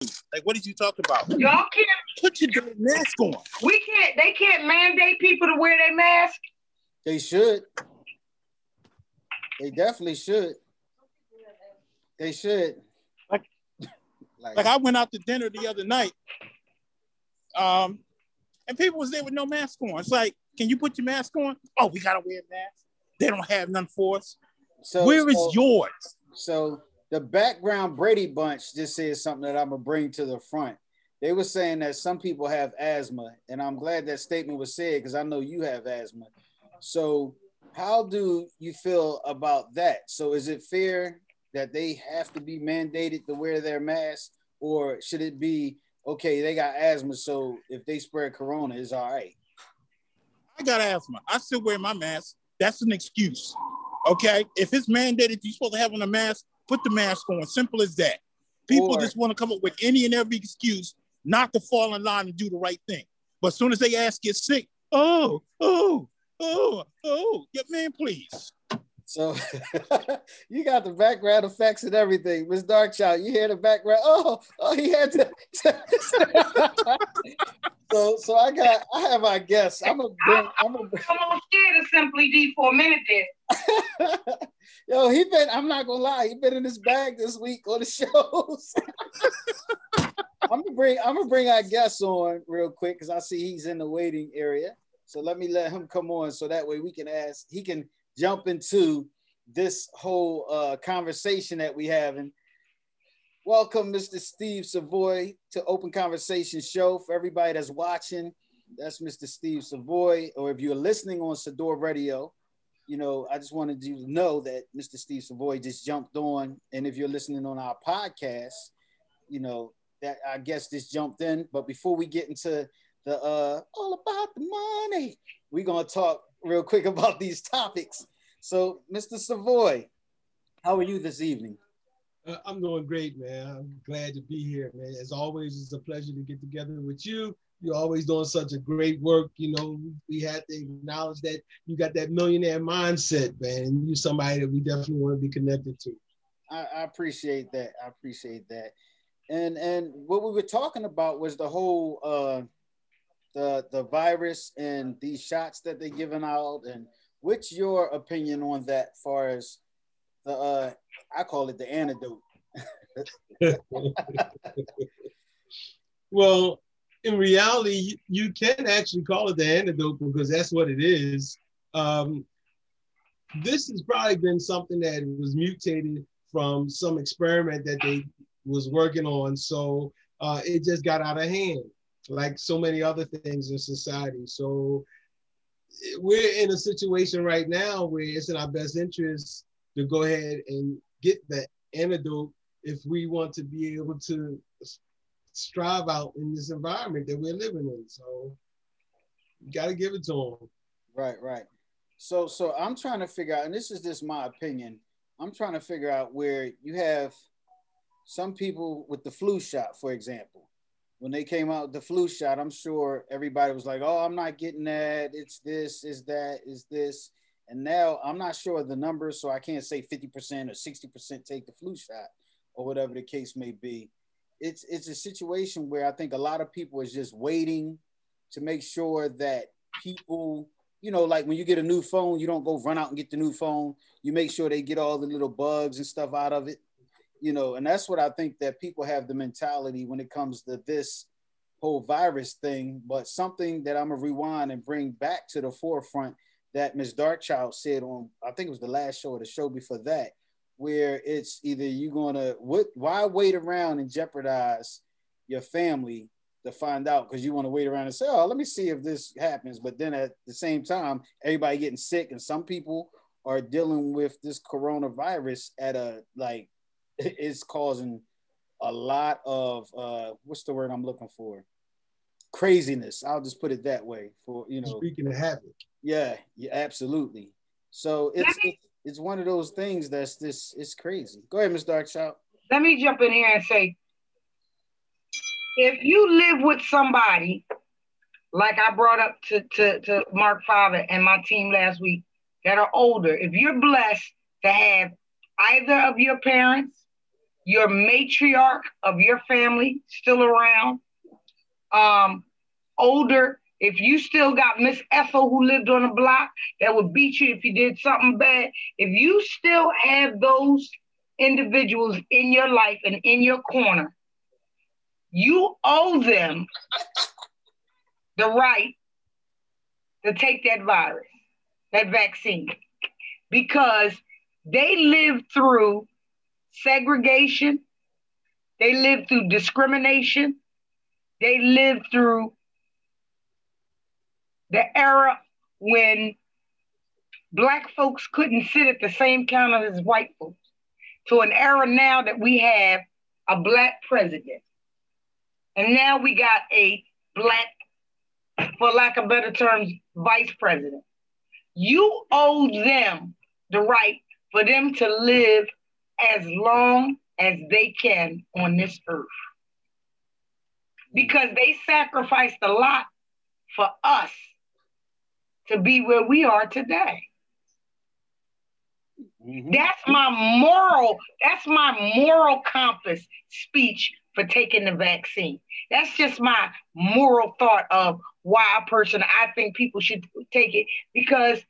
Like, what did you talk about? Y'all can't Put your damn mask on. we can't they can't mandate people to wear their mask. They should. They definitely should. They should. Like- like, Like I went out to dinner the other night, um, and people was there with no mask on. It's like, can you put your mask on? Oh, we gotta wear masks. They don't have none for us. so, Where is so- yours? So the background Brady bunch just said something that I'm gonna bring to the front. They were saying that some people have asthma, and I'm glad that statement was said because I know you have asthma. So how do you feel about that? So is it fair that they have to be mandated to wear their mask, or should it be okay? They got asthma, so if they spread corona, it's all right. I got asthma. I still wear my mask. That's an excuse. Okay. If it's mandated, you're supposed to have on a mask, put the mask on. Simple as that. People Or- just want to come up with any and every excuse not to fall in line and do the right thing. But as soon as they ask, get sick, oh, oh, oh, oh, yeah, man, please. So you got the background effects and everything. Miss Darkchild, you hear the background. Oh, oh, he had to. so so I got I have our guests. I'm gonna bring I'm gonna Come on, scared of Simply D for a minute there. Yo, he been, I'm not gonna lie, he been in his bag this week on the shows. I'm gonna bring I'm gonna bring our guests on real quick because I see he's in the waiting area. So let me let him come on so that way we can ask, he can jump into this whole uh, conversation that we having. Welcome, Mr. Steve Savoy, to Open Conversation Show. For everybody that's watching, that's Mr. Steve Savoy. Or if you're listening on Sador Radio, you know, I just wanted you to know that Mr. Steve Savoy just jumped on. And if you're listening on our podcast, you know, that I guess this jumped in. But before we get into the uh all about the money, we're gonna talk real quick about these topics. So, Mr. Savoy, how are you this evening? Uh, I'm doing great, man. I'm glad to be here, man. As always, it's a pleasure to get together with you. You're always doing such a great work. You know, we have to acknowledge that you got that millionaire mindset, man. And you're somebody that we definitely want to be connected to. I, I appreciate that. I appreciate that. And and what we were talking about was the whole uh the the virus and these shots that they're giving out and what's your opinion on that far as the uh I call it the antidote. well, in reality, you can actually call it the antidote because that's what it is. Um, this has probably been something that was mutated from some experiment that they was working on. So uh, it just got out of hand, like so many other things in society. So we're in a situation right now where it's in our best interest to go ahead and get the antidote if we want to be able to strive out in this environment that we're living in. So you got to give it to them. Right, right. So so I'm trying to figure out, and this is just my opinion. I'm trying to figure out where you have some people with the flu shot, for example. When they came out the flu shot, I'm sure everybody was like, "Oh, I'm not getting that. It's this, is that, is this." And now I'm not sure of the numbers, so I can't say 50% or 60% take the flu shot or whatever the case may be. It's it's a situation where I think a lot of people is just waiting to make sure that people, you know, like when you get a new phone, you don't go run out and get the new phone. You make sure they get all the little bugs and stuff out of it, you know, and that's what I think that people have the mentality when it comes to this whole virus thing. But something that I'm gonna rewind and bring back to the forefront that Ms. Darkchild said on, I think it was the last show or the show before that, where it's either you're gonna what why wait around and jeopardize your family to find out because you want to wait around and say, oh, let me see if this happens. But then at the same time, everybody getting sick, and some people are dealing with this coronavirus at a like it's causing a lot of uh what's the word I'm looking for? Craziness. I'll just put it that way. For you know, Speaking of havoc, yeah, yeah, absolutely. So it's it's, it's one of those things that's this it's crazy. Go ahead, Miss Darkchild. Let me jump in here and say, if you live with somebody, like I brought up to, to, to Mark Father and my team last week, that are older, if you're blessed to have either of your parents your matriarch of your family still around, um, older. If you still got Miss Ethel who lived on the block that would beat you if you did something bad, if you still have those individuals in your life and in your corner, you owe them the right to take that virus, that vaccine, because they lived through segregation, they lived through discrimination, they lived through the era when black folks couldn't sit at the same counter as white folks. To an era now that we have a black president. And now we got a black, for lack of better terms, vice president. You owe them the right for them to live as long as they can on this earth. Because they sacrificed a lot for us to be where we are today. Mm-hmm. That's my moral, that's my moral compass speech for taking the vaccine. That's just my moral thought of why a person I think people should take it because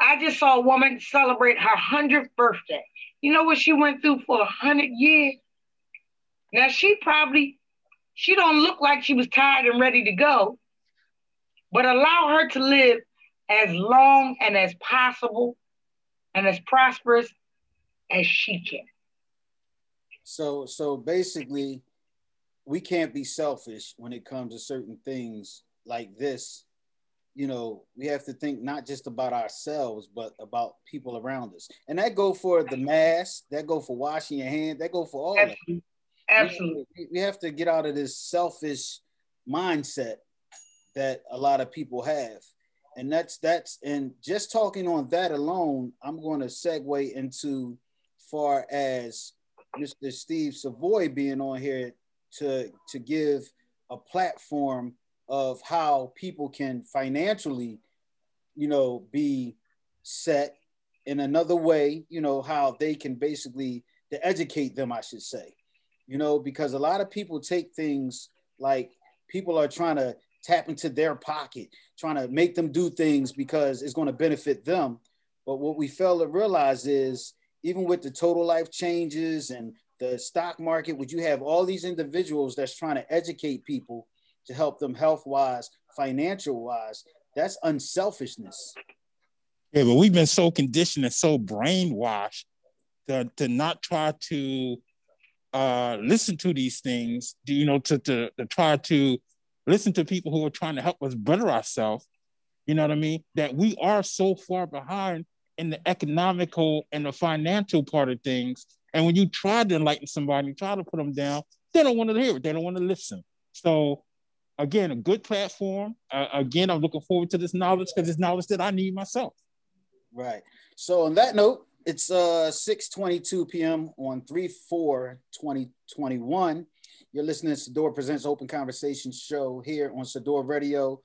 I just saw a woman celebrate her 100th birthday. You know what she went through for 100 years? Now she probably she don't look like she was tired and ready to go, but allow her to live as long and as possible and as prosperous as she can. So so basically we can't be selfish when it comes to certain things like this you know we have to think not just about ourselves but about people around us. And that go for the mask that go for washing your hands that go for all absolutely, absolutely. We, we have to get out of this selfish mindset that a lot of people have. And that's that's and just talking on that alone i'm going to segue into far as mr steve savoy being on here to to give a platform of how people can financially, you know, be set in another way, you know, how they can basically to educate them, I should say, you know, because a lot of people take things like people are trying to tap into their pocket, trying to make them do things because it's going to benefit them. But what we fail to realize is even with the total life changes and the stock market, would you have all these individuals that's trying to educate people to help them health wise, financial wise. That's unselfishness. Yeah, but we've been so conditioned and so brainwashed to, to not try to uh, listen to these things, you know, to, to, to try to listen to people who are trying to help us better ourselves. You know what I mean? That we are so far behind in the economical and the financial part of things. And when you try to enlighten somebody, try to put them down, they don't want to hear it. They don't want to listen. So again, a good platform. Uh, again, I'm looking forward to this knowledge because it's knowledge that I need myself. Right. So on that note, it's uh 6:22 p.m. on 3/4/2021. You're listening to Sador Presents Open Conversation Show here on Sador Radio,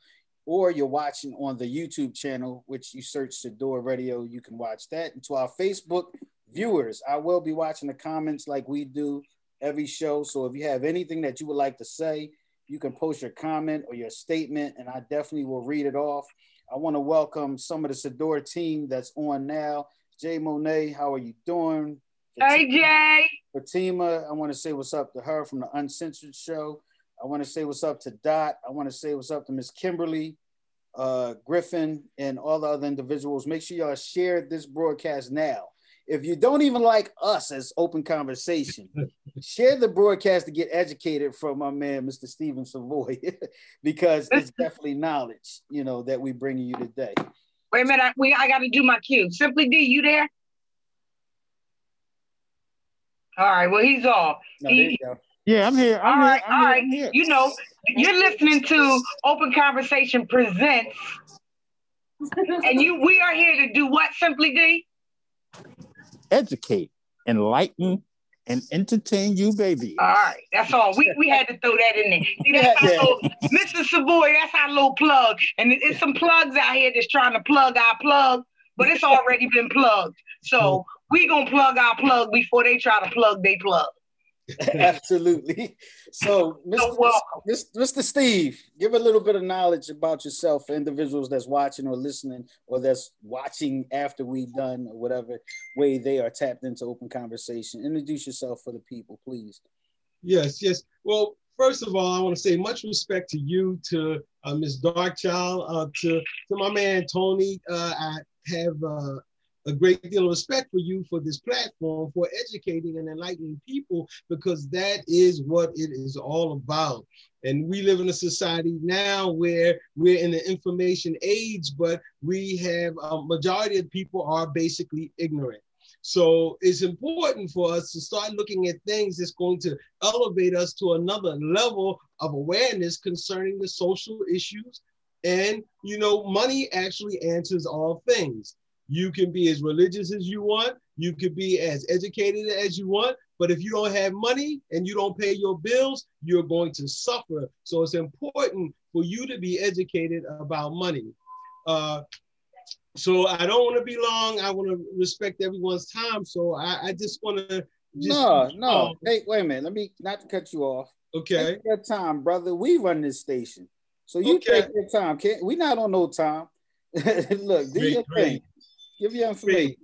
or you're watching on the YouTube channel, which you search Sador Radio. You can watch that. And to our Facebook viewers, I will be watching the comments like we do every show. So if you have anything that you would like to say, you can post your comment or your statement, and I definitely will read it off. I want to welcome some of the Sador team that's on now. Jay Monet, how are you doing? Hey, Jay. Fatima, I want to say what's up to her from the Uncensored Show. I want to say what's up to Dot. I want to say what's up to Miss Kimberly, uh, Griffin, and all the other individuals. Make sure y'all share this broadcast now if you don't even like us as open conversation, share the broadcast to get educated from my man, Mr. Stephen Savoy, because it's definitely knowledge, you know, that we bring you today. Wait a minute, I, we, I got to do my cue. Simply D, you there? All right, well, he's off. No, he, yeah, I'm here. I'm all right, here. all right. Here. You know, you're listening to Open Conversation Presents, and you we are here to do what, Simply D? Educate, enlighten, and entertain you, baby. All right, that's all. We, we had to throw that in there. See, that's yeah. little, Mr. Savoy, that's our little plug. And it's some plugs out here that's trying to plug our plug, but it's already been plugged. So we gonna plug our plug before they try to plug they plug. Absolutely. So, Mr. Mr. Steve, give a little bit of knowledge about yourself for individuals that's watching or listening, or that's watching after we've done, or whatever way they are tapped into open conversation. Introduce yourself for the people, please. Yes, yes. Well, first of all, I want to say much respect to you, to uh, Ms. Darkchild, uh, to to my man Tony. Uh, I have uh, a great deal of respect for you for this platform for educating and enlightening people because that is what it is all about. And we live in a society now where we're in the information age, but we have a majority of people are basically ignorant. So it's important for us to start looking at things that's going to elevate us to another level of awareness concerning the social issues. And, you know, money actually answers all things. You can be as religious as you want. You can be as educated as you want. But if you don't have money and you don't pay your bills, you're going to suffer. So it's important for you to be educated about money. Uh, so I don't want to be long. I want to respect everyone's time. So I, I just want to. No, no. Um, hey, wait a minute. Let me not cut you off. Okay. Take your time, brother. We run this station. So you okay. take your time. Can't we not on no time? Look, do great, your great. thing. Give your information.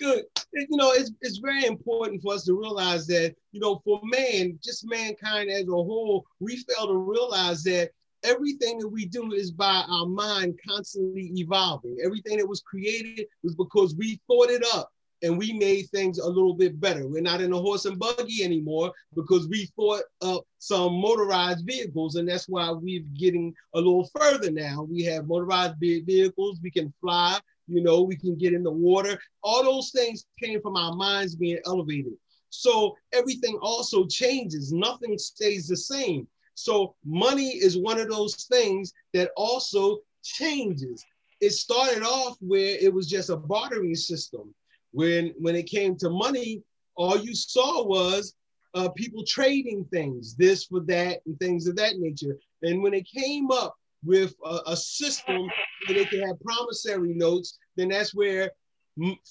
Good. You know, it's, it's very important for us to realize that, you know, for man, just mankind as a whole, we fail to realize that everything that we do is by our mind constantly evolving. Everything that was created was because we thought it up and we made things a little bit better. We're not in a horse and buggy anymore because we thought up some motorized vehicles, and that's why we're getting a little further now. We have motorized vehicles, we can fly, you know, we can get in the water. All those things came from our minds being elevated. So everything also changes, nothing stays the same. So money is one of those things that also changes. It started off where it was just a bartering system. When when it came to money, all you saw was uh, people trading things, this for that, and things of that nature. And when it came up with a, a system where they could have promissory notes, then that's where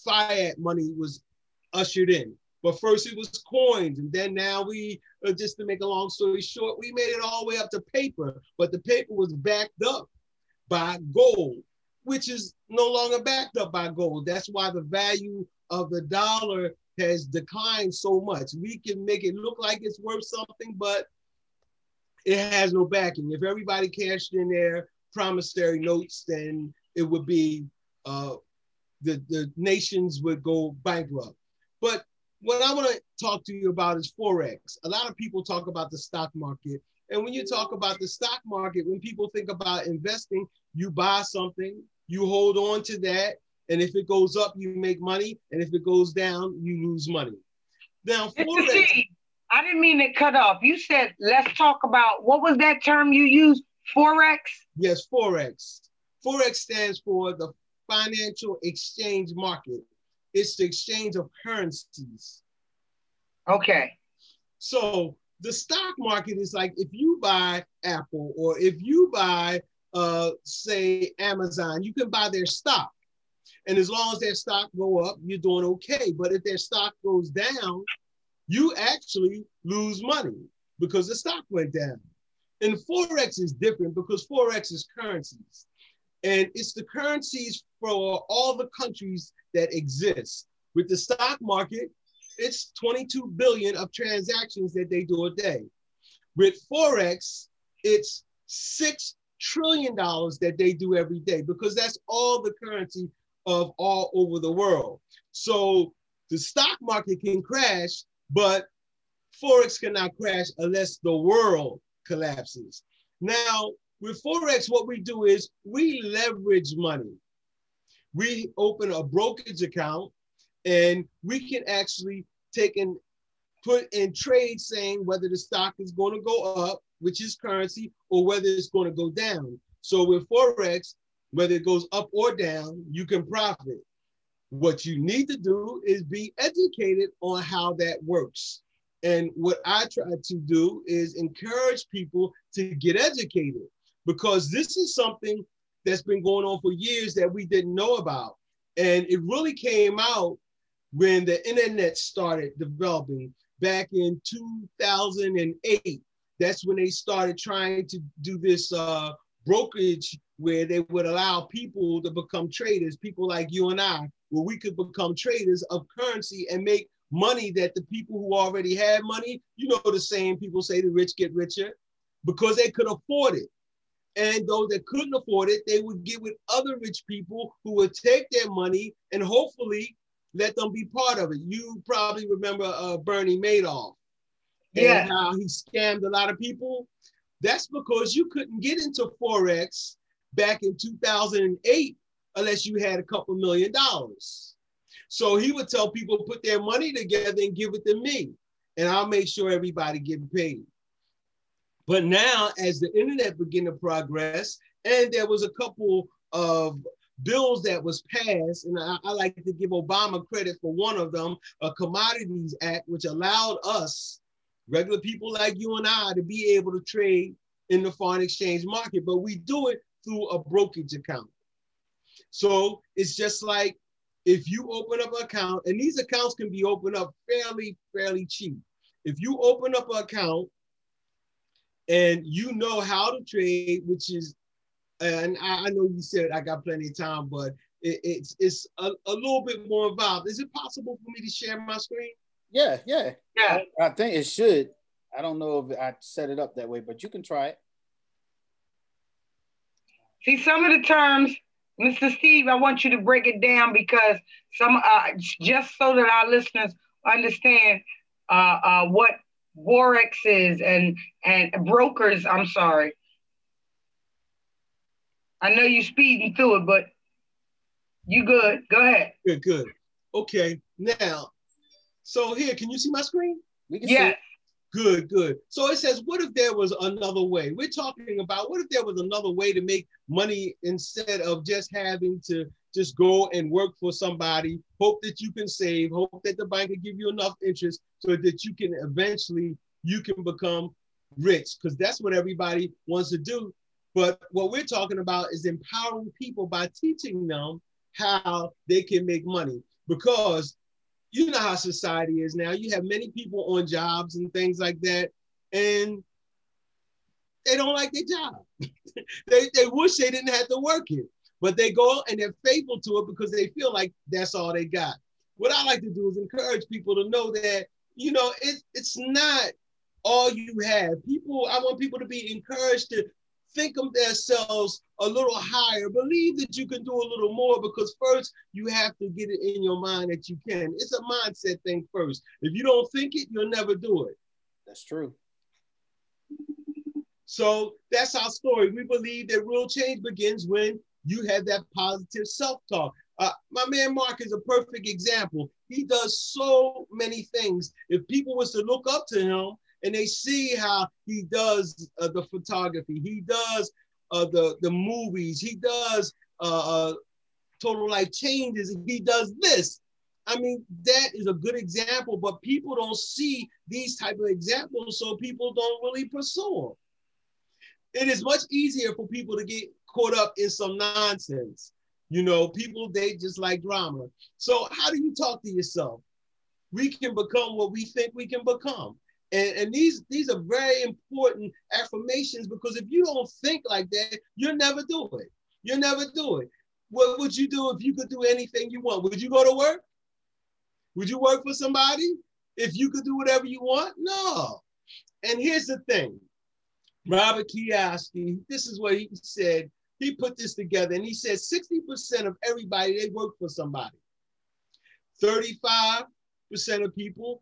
fiat money was ushered in. But first it was coins, and then now we, uh, just to make a long story short, we made it all the way up to paper. But the paper was backed up by gold, which is no longer backed up by gold. That's why the value of the dollar has declined so much. We can make it look like it's worth something, but it has no backing. If everybody cashed in their promissory notes, then it would be uh, the, the nations would go bankrupt. But what I want to talk to you about is Forex. A lot of people talk about the stock market. And when you talk about the stock market, when people think about investing, you buy something, you hold on to that. And if it goes up, you make money. And if it goes down, you lose money. Now, Forex. I didn't mean to cut off. You said, let's talk about what was that term you used? Forex? Yes, Forex. Forex stands for the financial exchange market. It's the exchange of currencies. Okay. So the stock market is like if you buy Apple or if you buy, uh, say, Amazon, you can buy their stock. And as long as their stock go up, you're doing okay. But if their stock goes down, you actually lose money because the stock went down. And Forex is different because Forex is currencies. And it's the currencies for all the countries that exist. With the stock market, it's 22 billion of transactions that they do a day. With Forex, it's six trillion dollars that they do every day because that's all the currency of all over the world. So the stock market can crash, but Forex cannot crash unless the world collapses. Now, with Forex, what we do is we leverage money. We open a brokerage account and we can actually take and put in trade saying whether the stock is going to go up, which is currency, or whether it's going to go down. So with Forex, whether it goes up or down, you can profit. What you need to do is be educated on how that works. And what I try to do is encourage people to get educated because this is something that's been going on for years that we didn't know about. And it really came out when the internet started developing back in 2008. That's when they started trying to do this uh, brokerage where they would allow people to become traders, people like you and I, where we could become traders of currency and make money that the people who already had money, you know, the same people say the rich get richer because they could afford it. And those that couldn't afford it, they would get with other rich people who would take their money and hopefully let them be part of it. You probably remember uh, Bernie Madoff. Yeah. And how he scammed a lot of people. That's because you couldn't get into Forex back in 2008 unless you had a couple million dollars. So he would tell people put their money together and give it to me, and I'll make sure everybody get paid. But now, as the internet began to progress, and there was a couple of bills that was passed, and I, I, like to give Obama credit for one of them, a Commodities Act, which allowed us, regular people like you and I, to be able to trade in the foreign exchange market, but we do it through a brokerage account. So it's just like if you open up an account, and these accounts can be opened up fairly, fairly cheap. If you open up an account and you know how to trade, which is, and I, I know you said I got plenty of time, but it, it's it's a, a little bit more involved. Is it possible for me to share my screen? Yeah, yeah, Yeah. I think it should. I don't know if I set it up that way, but you can try it. See, some of the terms, Mr. Steve, I want you to break it down because some, uh, just so that our listeners understand uh, uh, what Forex is and and brokers. I'm sorry. I know you're speeding through it, but you good. Go ahead. Good, good. Okay, now, so here, can you see my screen? We can see Yes. it. Good, good. So it says, what if there was another way? We're talking about what if there was another way to make money instead of just having to just go and work for somebody, hope that you can save, hope that the bank will give you enough interest so that you can eventually you can become rich because that's what everybody wants to do. But what we're talking about is empowering people by teaching them how they can make money because you know how society is now. You have many people on jobs and things like that, and they don't like their job. they, they wish they didn't have to work it, but they go and they're faithful to it because they feel like that's all they got. What I like to do is encourage people to know that, you know, it, it's not all you have. People, I want people to be encouraged to think of themselves a little higher. Believe that you can do a little more because first you have to get it in your mind that you can. It's a mindset thing first. If you don't think it, you'll never do it. That's true. So that's our story. We believe that real change begins when you have that positive self-talk. Uh, my man Mark is a perfect example. He does so many things. If people was to look up to him and they see how he does uh, the photography, he does uh, the the movies, he does uh, uh, total life changes, he does this. I mean, that is a good example, but people don't see these type of examples, so people don't really pursue them. It is much easier for people to get caught up in some nonsense. You know, people they just like drama. So how do you talk to yourself? We can become what we think we can become. And, and these these are very important affirmations because if you don't think like that, you'll never do it. You'll never do it. What would you do if you could do anything you want? Would you go to work? Would you work for somebody if you could do whatever you want? No. And here's the thing Robert Kiyosaki, this is what he said. He put this together and he said 60% of everybody, they work for somebody. 35% of people,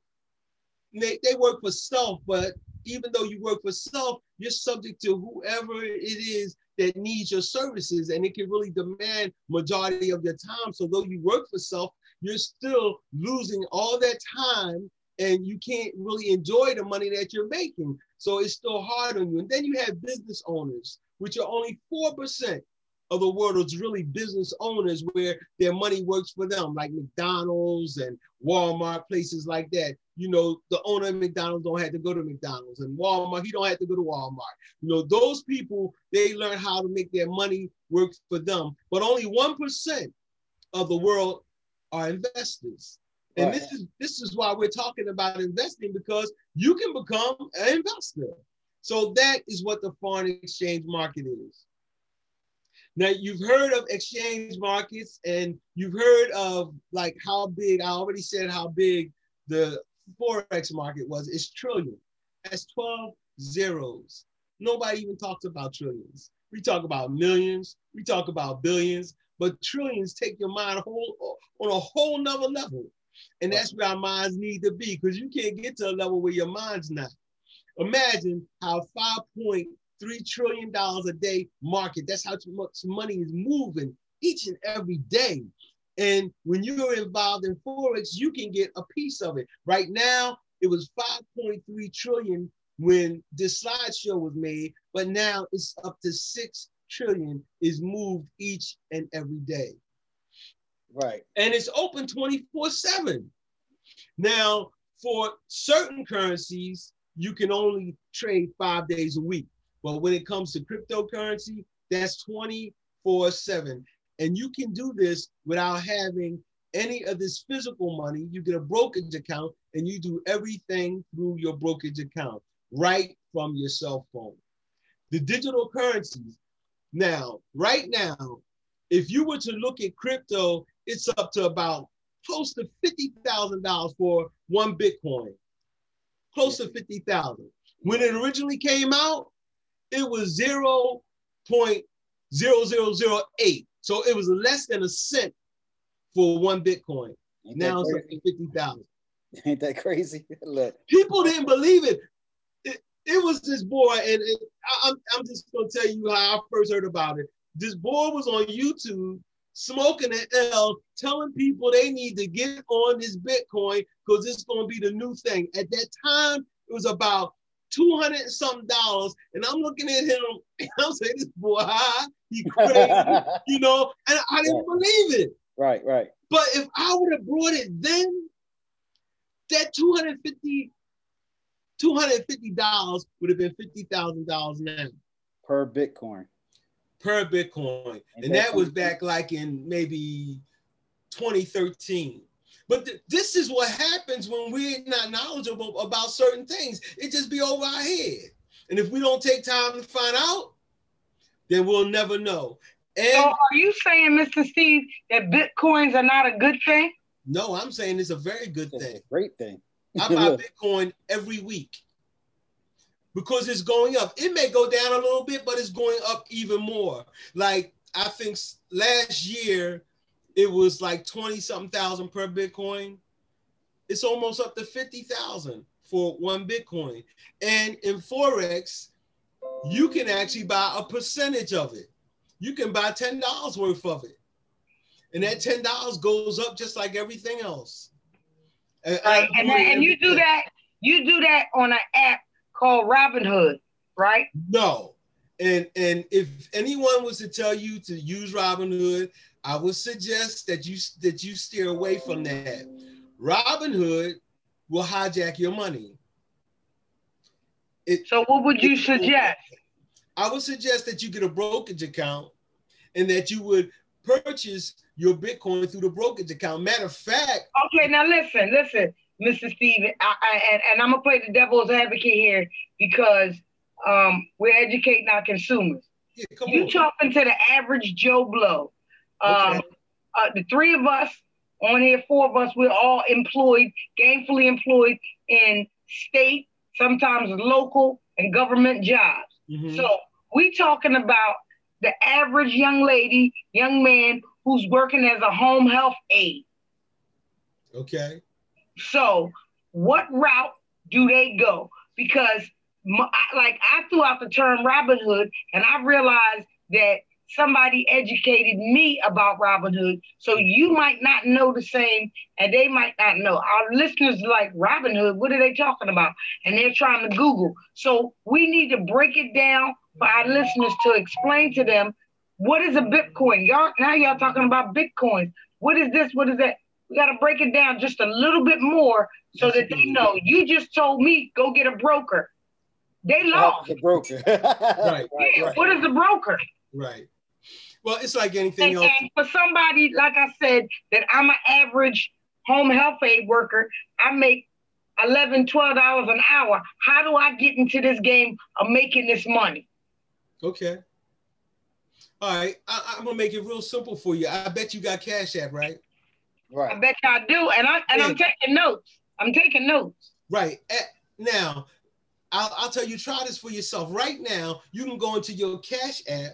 they, they work for self, but even though you work for self, you're subject to whoever it is that needs your services and it can really demand majority of your time. So though you work for self, you're still losing all that time and you can't really enjoy the money that you're making. So it's still hard on you. And then you have business owners, which are only 4% of the world is really business owners where their money works for them, like McDonald's and Walmart, places like that. You know, the owner of McDonald's don't have to go to McDonald's and Walmart, he don't have to go to Walmart. You know, those people, they learn how to make their money work for them. But only 1% of the world are investors. And Right. this is this is why we're talking about investing because you can become an investor. So that is what the foreign exchange market is. Now you've heard of exchange markets and you've heard of like how big I already said how big the forex market was. It's trillion. That's 12 zeros. Nobody even talks about trillions. We talk about millions, we talk about billions, but trillions take your mind a whole on a whole nother level. And that's where our minds need to be because you can't get to a level where your mind's not. Imagine how $5.3 trillion a day market, that's how much money is moving each and every day. And when you're involved in Forex, you can get a piece of it. Right now, it was 5.3 trillion when this slideshow was made, but now it's up to 6 trillion is moved each and every day Right. and it's open 24 7. Now, for certain currencies, you can only trade five days a week. But when it comes to cryptocurrency, that's 24 7. And you can do this without having any of this physical money. You get a brokerage account and you do everything through your brokerage account right from your cell phone. The digital currencies. Now, right now, if you were to look at crypto, it's up to about close to $50,000 for one Bitcoin. Close to 50,000. When it originally came out, it was 0.0008. So it was less than a cent for one Bitcoin. Ain't Now it's to 50,000. Ain't that crazy? Look. People didn't believe it. It, it was this boy, and I, I'm, I'm just gonna tell you how I first heard about it. This boy was on YouTube smoking an L, telling people they need to get on this Bitcoin because it's gonna be the new thing. At that time, it was about 200 and something dollars, and I'm looking at him, and I'm saying, this boy high, he crazy, you know, and I didn't believe it. right, right. But if I would have brought it then, that 250 $250 would have been $50,000 now Per Bitcoin. per Bitcoin. And that that was back like in maybe 2013. But th- this is what happens when we're not knowledgeable about certain things. It just be over our head. And if we don't take time to find out, then we'll never know. So And are you saying, Mr. Steve, that bitcoins are not a good thing? no, I'm saying it's a very good It's thing. a great thing. I buy Bitcoin every week because it's going up. It may go down a little bit, but it's going up even more. Like I think last year it was like 20 something thousand per Bitcoin. It's almost up to 50,000 for one Bitcoin. And in Forex, you can actually buy a percentage of it. You can buy $10 worth of it. And that $10 goes up just like everything else. And Right. And, that, and you do that, you do that on an app called Robinhood, right? No. And and if anyone was to tell you to use Robinhood, I would suggest that you that you steer away from that. Robinhood will hijack your money. It, So what would you suggest? I would suggest that you get a brokerage account and that you would purchase your Bitcoin through the brokerage account. Matter of fact, Okay, now listen, listen, Mr. Steven, I, I, and, and I'm gonna play the devil's advocate here because um, we're educating our consumers. yeah, come You on. talking to the average Joe Blow. Um, Okay. uh, the three of us on here, four of us, we're all employed, gainfully employed in state, sometimes local, and government jobs. Mhm. So we talking about the average young lady, young man who's working as a home health aide. okay. So, what route do they go? Because, m- I- like, I threw out the term Robin Hood, and I realized that somebody educated me about Robin Hood. So you might not know the same, and they might not know. Our listeners like Robin Hood. What are they talking about? And they're trying to Google. So we need to break it down for our listeners to explain to them what is a Bitcoin. Y'all now y'all talking about Bitcoin. What is this? What is that? We got to break it down just a little bit more so that they know. You just told me go get a broker. They lost. The broker. Right, Yeah, right. what is a broker? Right. Well, it's like anything And, else. and for somebody, like I said, that I'm an average home health aid worker. I make 11 12 dollars an hour. How do I get into this game of making this money? Okay. All right, I, am gonna make it real simple for you. I bet you got Cash App, right? Right. I bet you I do, and I and yeah. I'm taking notes. I'm taking notes. Right. At, now, I'll, I'll tell you, try this for yourself. Right now, you can go into your Cash App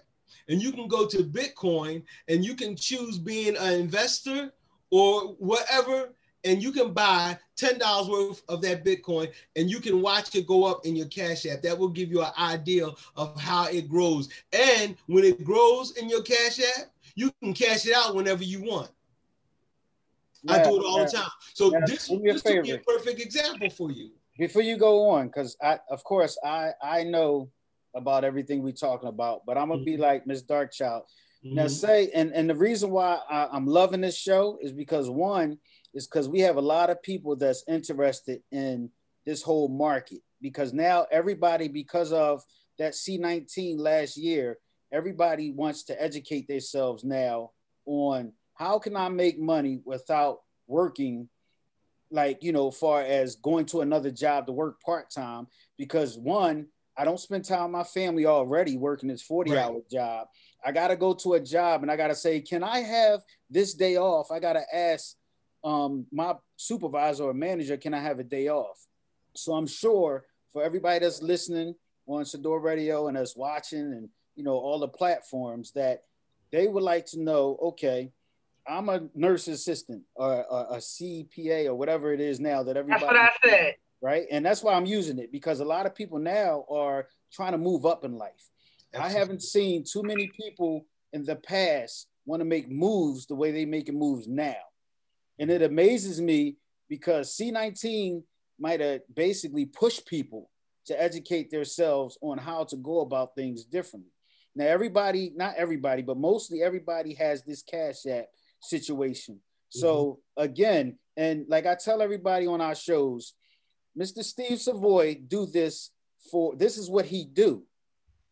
and you can go to Bitcoin and you can choose being an investor or whatever and you can buy $10 worth of that Bitcoin and you can watch it go up in your Cash App. That will give you an idea of how it grows. And when it grows in your Cash App, you can cash it out whenever you want. Yeah, I do it all yeah. the time. So yeah, this, this would be a perfect example for you. Before you go on, because I of course I I know about everything we're talking about, but I'm gonna mm-hmm. be like Miss Darkchild. Mm-hmm. Now say and and the reason why I, I'm loving this show is because one, is because we have a lot of people that's interested in this whole market because now everybody because of that C19 last year everybody wants to educate themselves now on how can I make money without working like you know far as going to another job to work part-time because one I don't spend time with my family already working this 40 right. hour job. I got to go to a job and I got to say, can I have this day off? I got to ask um, my supervisor or manager, can I have a day off? So I'm sure for everybody that's listening on Sador Radio and us watching and you know all the platforms that they would like to know, okay, I'm a nurse assistant or a, a CPA or whatever it is now that everybody. That's what I said. Right, and that's why I'm using it because a lot of people now are trying to move up in life. Absolutely. I haven't seen too many people in the past want to make moves the way they making moves now. And it amazes me because C19 might have basically pushed people to educate themselves on how to go about things differently. Now, everybody, not everybody, but mostly everybody has this Cash App situation. So, mm-hmm. again, and like I tell everybody on our shows, Mr. Steve Savoy do this for this is what he do.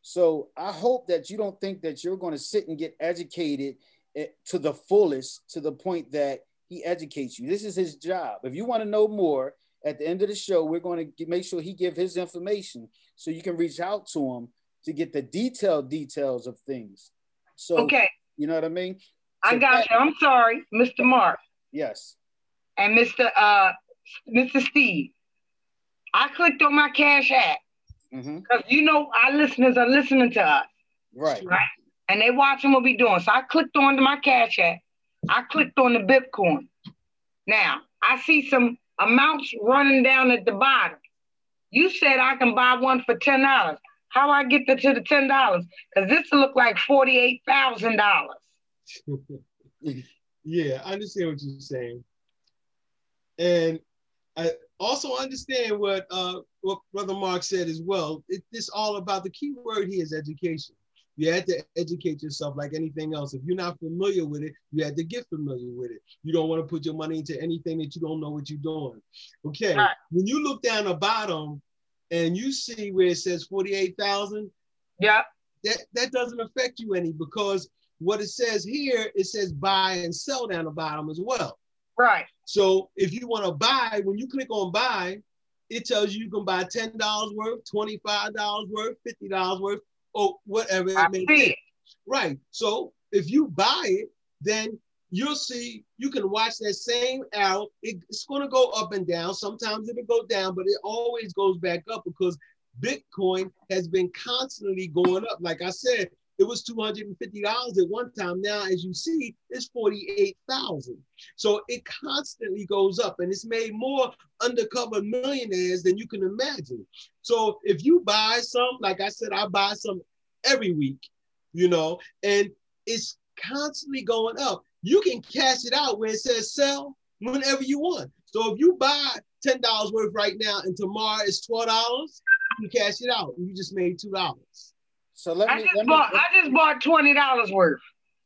So I hope that you don't think that you're going to sit and get educated eh, to the fullest to the point that he educates you. This is his job. If you want to know more, at the end of the show, we're going to make sure he give his information so you can reach out to him to get the detailed details of things. So, okay, you know what I mean. So I got that, you. I'm sorry, Mr. Mark. Yes. And Mr. Uh, Mr. Steve, I clicked on my Cash App because mm-hmm. you know our listeners are listening to us, right? Right, and they watching what we doing. So I clicked on to my Cash App I clicked on the Bitcoin. Now I see some amounts running down at the bottom. You said I can buy one for ten dollars. How I get to, to the ten dollars? Because this look like forty eight thousand dollars. yeah, I understand what you're saying, and I also understand what uh, what Brother Mark said as well. It, it's all about the key word here is education. You had to educate yourself like anything else. If you're not familiar with it, you had to get familiar with it. You don't want to put your money into anything that you don't know what you're doing. Okay. Right. When you look down the bottom and you see where it says 48,000, yeah. That that doesn't affect you any because what it says here, it says buy and sell down the bottom as well. Right. So if you want to buy, when you click on buy, it tells you you can buy $10 worth, $25 worth, $50 worth, or whatever it may be. Right. So if you buy it, then you'll see you can watch that same arrow. It, it's going to go up and down. Sometimes it'll go down, but it always goes back up because Bitcoin has been constantly going up. Like I said, it was $250 at one time. Now, as you see, it's 48,000. So it constantly goes up and it's made more undercover millionaires than you can imagine. So if you buy some, like I said, I buy some every week, you know, and it's constantly going up. You can cash it out where it says sell whenever you want. So if you buy $10 worth right now and tomorrow it's $12, you cash it out. You just made $2. So let me. I just let bought. Me, I just bought twenty dollars worth.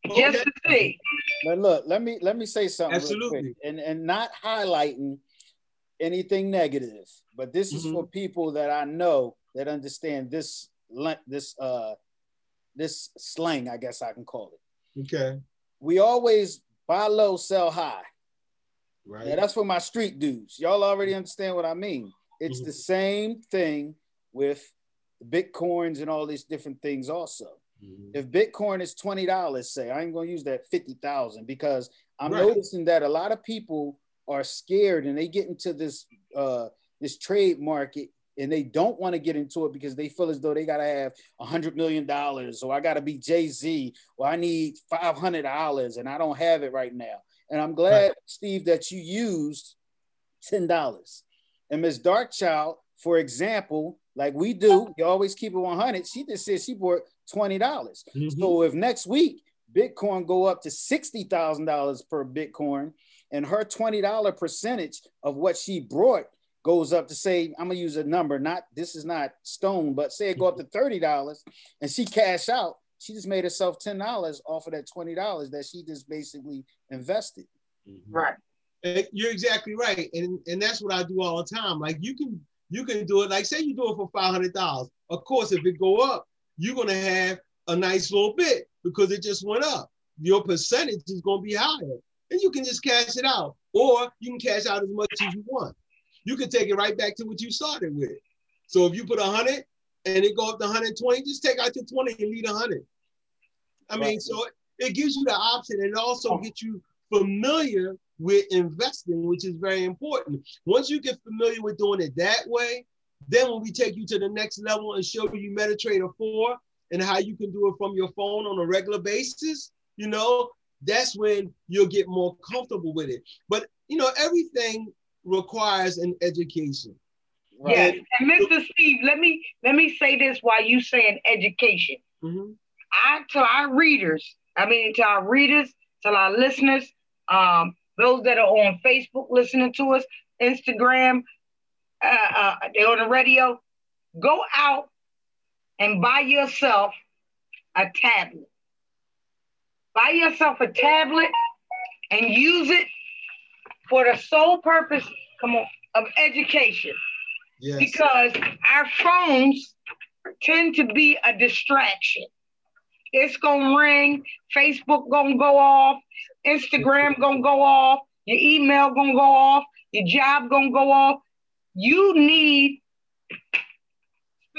Okay. Just to see. But look, let me let me say something Absolutely. and and not highlighting anything negative, but this is mm-hmm. for people that I know that understand this this uh this slang, I guess I can call it. Okay. We always buy low, sell high. Right. Yeah, that's for my street dudes. Y'all already understand what I mean. It's mm-hmm. the same thing with bitcoins and all these different things also. Mm-hmm. If Bitcoin is twenty dollars, say I ain't gonna use that fifty thousand because I'm right. noticing that a lot of people are scared and they get into this uh, this trade market and they don't want to get into it because they feel as though they gotta have a hundred million dollars or I gotta be Jay Z or I need five hundred dollars and I don't have it right now. And I'm glad, right. Steve, that you used ten dollars. And Miss Darkchild, for example, like we do, you always keep it 100. She just said she bought $20. dollars mm hmm So if next week Bitcoin go up to $60,000 per Bitcoin and her $20 percentage of what she brought goes up to say, I'm gonna use a number, not this is not stone, but say it go up to $30 and she cash out, she just made herself $10 off of that $20 that she just basically invested. Mm-hmm. Right. You're exactly right. And, and that's what I do all the time. Like you can you can do it, like say you do it for $500. Of course, if it go up, you're gonna have a nice little bit because it just went up. Your percentage is gonna be higher. And you can just cash it out. Or you can cash out as much as you want. You can take it right back to what you started with. So if you put a 100 and it go up to 120, just take out your 20 and leave 100. I mean, right. so it gives you the option and also oh. gets you familiar with investing, which is very important. Once you get familiar with doing it that way, then when we take you to the next level and show you MetaTrader 4 and how you can do it from your phone on a regular basis, you know, that's when you'll get more comfortable with it. But you know, everything requires an education. Right? Yes, and Mr. Steve, let me let me say this while you saying education. Mm-hmm. I to our readers, I mean to our readers, to our listeners, um, those that are on Facebook listening to us, Instagram, uh, uh, they're on the radio, go out and buy yourself a tablet. Buy yourself a tablet and use it for the sole purpose, come on, of education. Yes. Because our phones tend to be a distraction. It's gonna ring, Facebook gonna go off, Instagram gonna go off, your email gonna go off, your job gonna go off. You need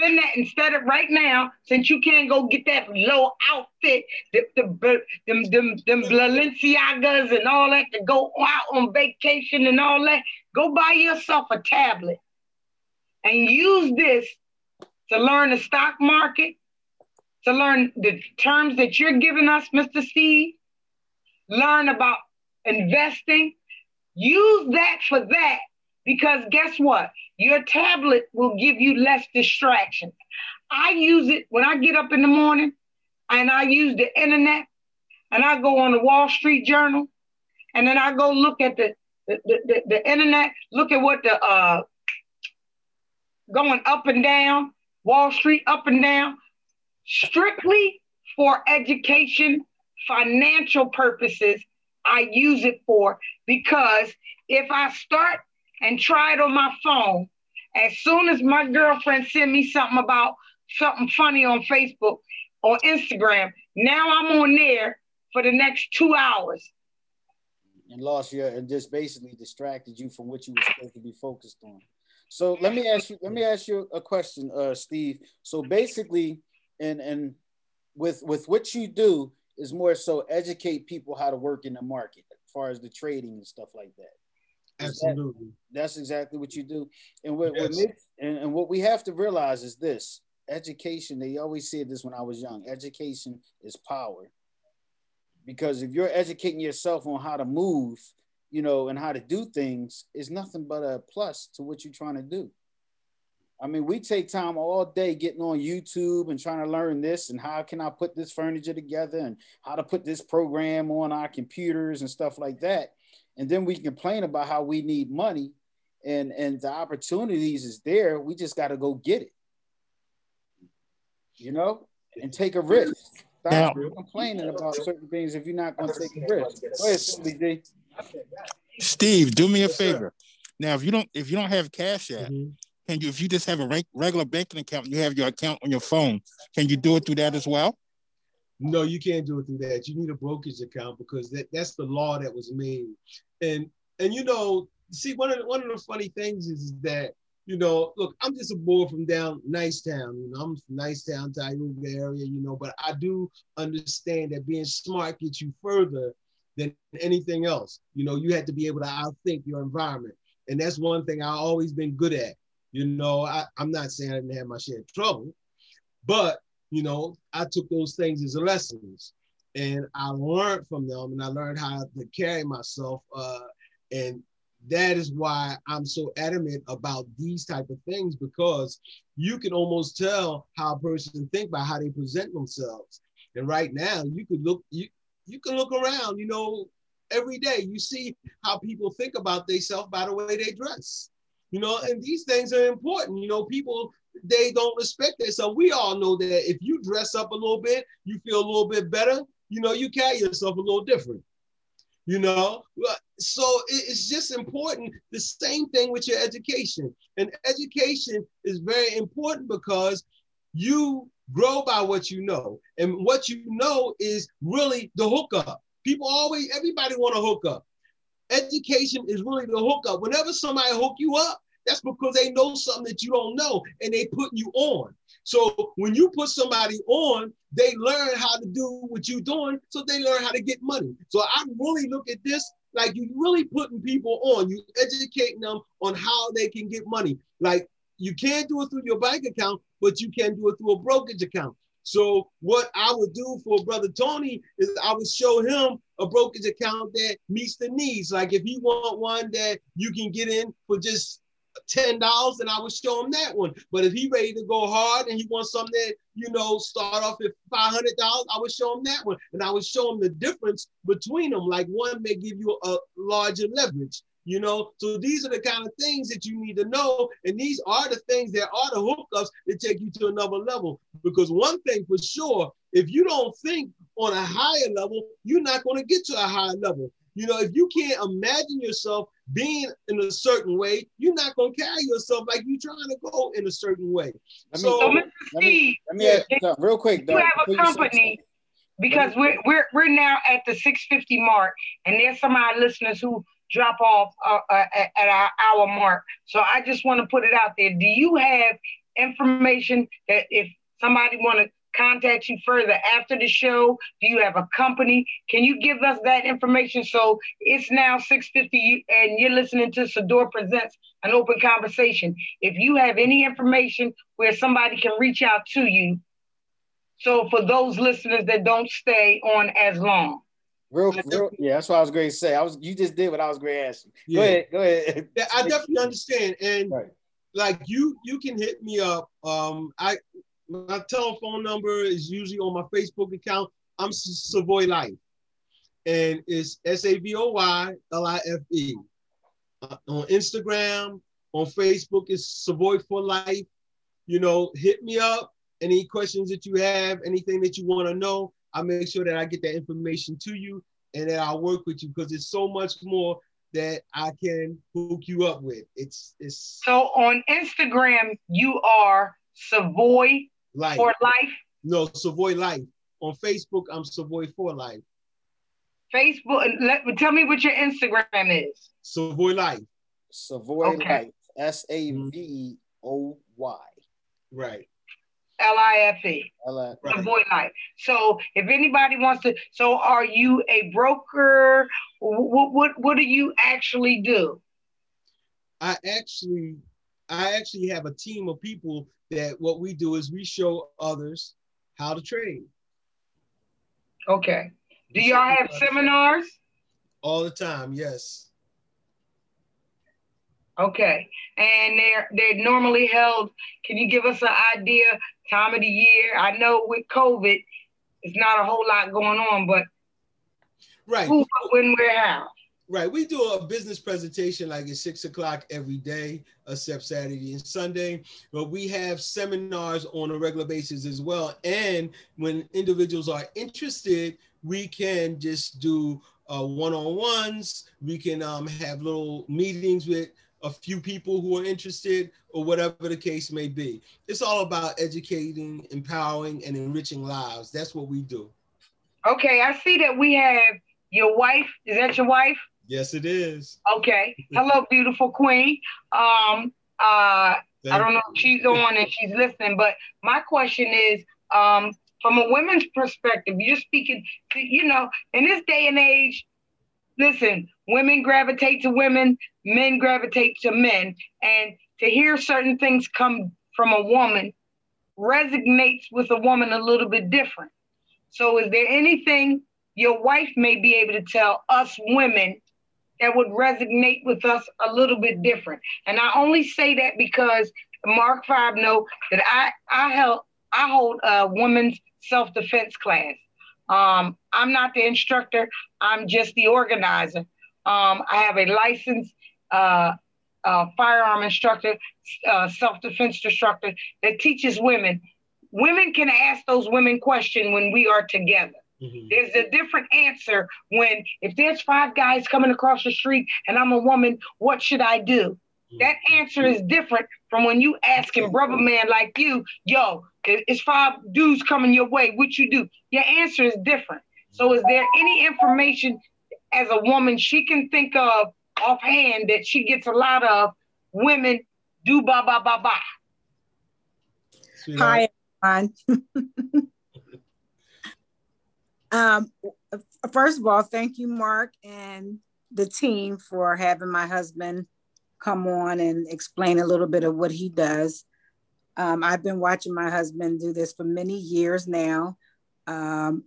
spend that instead of right now, since you can't go get that low outfit, the, the, them, them, them Balenciagas and all that to go out on vacation and all that, go buy yourself a tablet and use this to learn the stock market, to learn the terms that you're giving us, Mr. Steve, learn about investing. Use that for that because guess what? Your tablet will give you less distractions. I use it when I get up in the morning and I use the internet and I go on the Wall Street Journal and then I go look at the, the, the, the internet, look at what the uh, going up and down, Wall Street up and down, strictly for education, financial purposes, I use it for because if I start and try it on my phone, as soon as my girlfriend send me something about something funny on Facebook or Instagram, now I'm on there for the next two hours. And lost your and just basically distracted you from what you were supposed to be focused on. So let me ask you, let me ask you a question, uh, Steve. So basically, and and with with what you do is more so educate people how to work in the market as far as the trading and stuff like that. Absolutely. That, that's exactly what you do. And what, yes. what and, and what we have to realize is this education, they always said this when I was young education is power. Because if you're educating yourself on how to move, you know, and how to do things, is nothing but a plus to what you're trying to do. I mean, we take time all day getting on YouTube and trying to learn this and how can I put this furniture together and how to put this program on our computers and stuff like that. And then we complain about how we need money and and the opportunities is there. We just got to go get it. You know and take a risk. Stop now, complaining about certain things if you're not going to take a risk. Go ahead Steve. Steve do me a favor. Now if you don't if you don't have cash yet mm-hmm. Can you if you just have a regular banking account you have your account on your phone can you do it through that as well no, you can't do it through that. You need a brokerage account because that, that's the law that was made. And and you know, see, one of the, one of the funny things is that you know, look, I'm just a boy from down Nicetown. You know, I'm from Nicetown, Tioga area. You know, but I do understand that being smart gets you further than anything else. You know, you have to be able to outthink your environment, and that's one thing I've always been good at. You know, I, I'm not saying I didn't have my share of trouble, but you know, I took those things as lessons and I learned from them and I learned how to carry myself. Uh, and that is why I'm so adamant about these type of things because you can almost tell how a person think by how they present themselves. And right now, you could look you you can look around, you know, every day. You see how people think about themselves by the way they dress. You know, and these things are important. You know, people they don't respect it. So we all know that if you dress up a little bit, you feel a little bit better, you know, you carry yourself a little different. You know, uh, so it's just important. The same thing with your education. And education is very important because you grow by what you know. And what you know is really the hookup. People always, everybody want to hook up. Education is really the hookup. Whenever somebody hook you up, that's because they know something that you don't know and they put you on. So when you put somebody on, they learn how to do what you're doing, so they learn how to get money. So I really look at this like you really putting people on, you educating them on how they can get money. Like you can't do it through your bank account, but you can do it through a brokerage account. So what I would do for brother Tony is I would show him a brokerage account that meets the needs. Like if he want one that you can get in for just ten dollars, and I would show him that one. But if he ready to go hard and he wants something that you know start off at five hundred dollars, I would show him that one, and I would show him the difference between them. Like one may give you a larger leverage. You know, so these are the kind of things that you need to know, and these are the things that are the hookups that take you to another level. Because one thing for sure, if you don't think on a higher level, you're not going to get to a higher level. You know, if you can't imagine yourself being in a certain way, you're not gonna carry yourself like you're trying to go in a certain way. Let me, so, let me, let me ask you real quick. Though, you have a company because we're we're we're now at the 650 mark, and there's some of our listeners who drop off uh, uh, at, our hour mark. So I just want to put it out there. Do you have information that if somebody want to contact you further after the show? Do you have a company? Can you give us that information? So it's now 650 and you're listening to Sador Presents an open conversation. If you have any information where somebody can reach out to you, so for those listeners that don't stay on as long. Real, real, yeah, that's what I was going to say. I was you just did what I was going to ask you. Yeah. Go ahead, go ahead. Yeah, I definitely understand. And right. like you, you can hit me up. Um, I my telephone number is usually on my Facebook account. I'm Savoy Life, and it's S A V O Y L I F E. Uh, on Instagram, on Facebook, it's Savoy for Life. You know, hit me up. Any questions that you have, anything that you want to know, I make sure that I get that information to you and that I'll work with you because it's so much more that I can hook you up with. It's it's so on Instagram you are Savoy Life. For life? No, Savoy Life. On Facebook, I'm Savoy for Life. Facebook, let tell me what your Instagram is. Savoy Life. Savoy okay. Life. S A V O Y. Right. L I F E. Savoy Life. So if anybody wants to, so are you a broker? What what what do you actually do? I actually I actually have a team of people that what we do is we show others how to trade. Okay. Do y'all have seminars? All the time, yes. Okay. And they're they're normally held. Can you give us an idea time of the year? I know with COVID, it's not a whole lot going on, but right. Who, when, where, how? Right. We do a business presentation like at six o'clock every day, except Saturday and Sunday. But we have seminars on a regular basis as well. And when individuals are interested, we can just do uh, one-on-ones. We can um, have little meetings with a few people who are interested or whatever the case may be. It's all about educating, empowering, and enriching lives. That's what we do. Okay, I see that we have your wife. Is that your wife? Yes, it is. Okay. Hello, beautiful queen. Um, uh, I don't know if she's on and she's listening, but my question is, um, from a women's perspective, you're speaking to, you know, in this day and age, listen, women gravitate to women, men gravitate to men. And to hear certain things come from a woman resonates with a woman a little bit different. So, is there anything your wife may be able to tell us women that would resonate with us a little bit different? And I only say that because Mark Five know that I I held I hold a women's self defense class. Um, I'm not the instructor. I'm just the organizer. Um, I have a licensed uh, uh, firearm instructor, uh, self defense instructor that teaches women. Women can ask those women questions when we are together. Mm-hmm. There's a different answer when if there's five guys coming across the street and I'm a woman, what should I do? Mm-hmm. That answer is different from when you asking brother man like you, yo, it's five dudes coming your way. What you do? Your answer is different. So, is there any information as a woman she can think of offhand that she gets a lot of women do ba ba ba ba? Hi, everyone. um, first of all, thank you, Mark, and the team for having my husband come on and explain a little bit of what he does. Um, I've been watching my husband do this for many years now, um,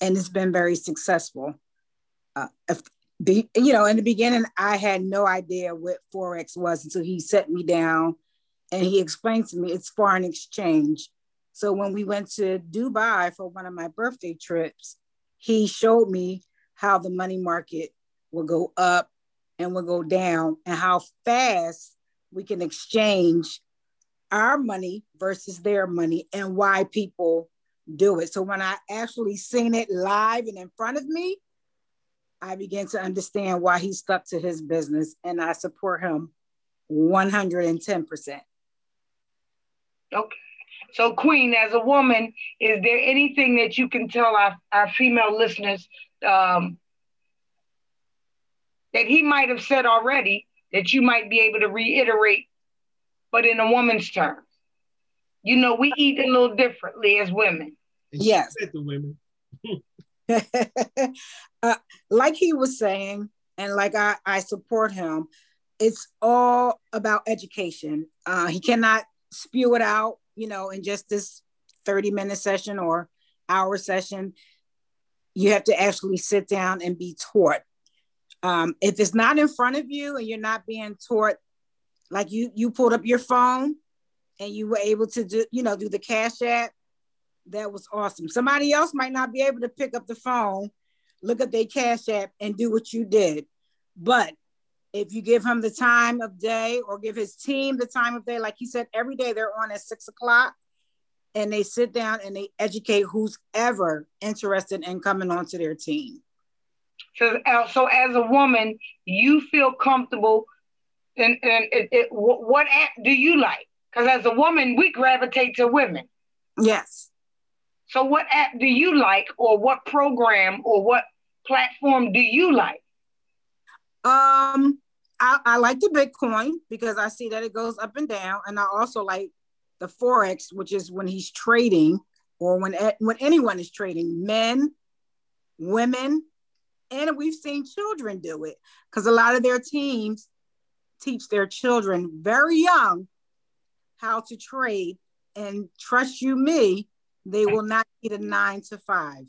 and it's been very successful. Uh, the, you know, in the beginning, I had no idea what forex was until he set me down and he explained to me it's foreign exchange. So when we went to Dubai for one of my birthday trips, he showed me how the money market will go up and will go down and how fast we can exchange our money versus their money and why people do it. So when I actually seen it live and in front of me, I began to understand why he stuck to his business and I support him 110%. Okay. So, Queen, as a woman, is there anything that you can tell our, our female listeners um, that he might have said already that you might be able to reiterate but in a woman's terms. You know, we eat a little differently as women. Yes. The women. uh, like he was saying, and like I, I support him, it's all about education. Uh, he cannot spew it out, you know, in just this 30 minute session or hour session. You have to actually sit down and be taught. Um, if it's not in front of you and you're not being taught like you you pulled up your phone and you were able to do you know do the cash app that was awesome somebody else might not be able to pick up the phone look at their cash app and do what you did but if you give him the time of day or give his team the time of day like he said every day they're on at six o'clock and they sit down and they educate who's ever interested in coming onto their team so, uh, so as a woman you feel comfortable and and it, it, what app do you like? Because as a woman, we gravitate to women. Yes. So what app do you like, or what program, or what platform do you like? Um, I, I like the Bitcoin because I see that it goes up and down, and I also like the forex, which is when he's trading, or when when anyone is trading, men, women, and we've seen children do it because a lot of their teams teach their children very young how to trade and trust you me they will not need a nine to five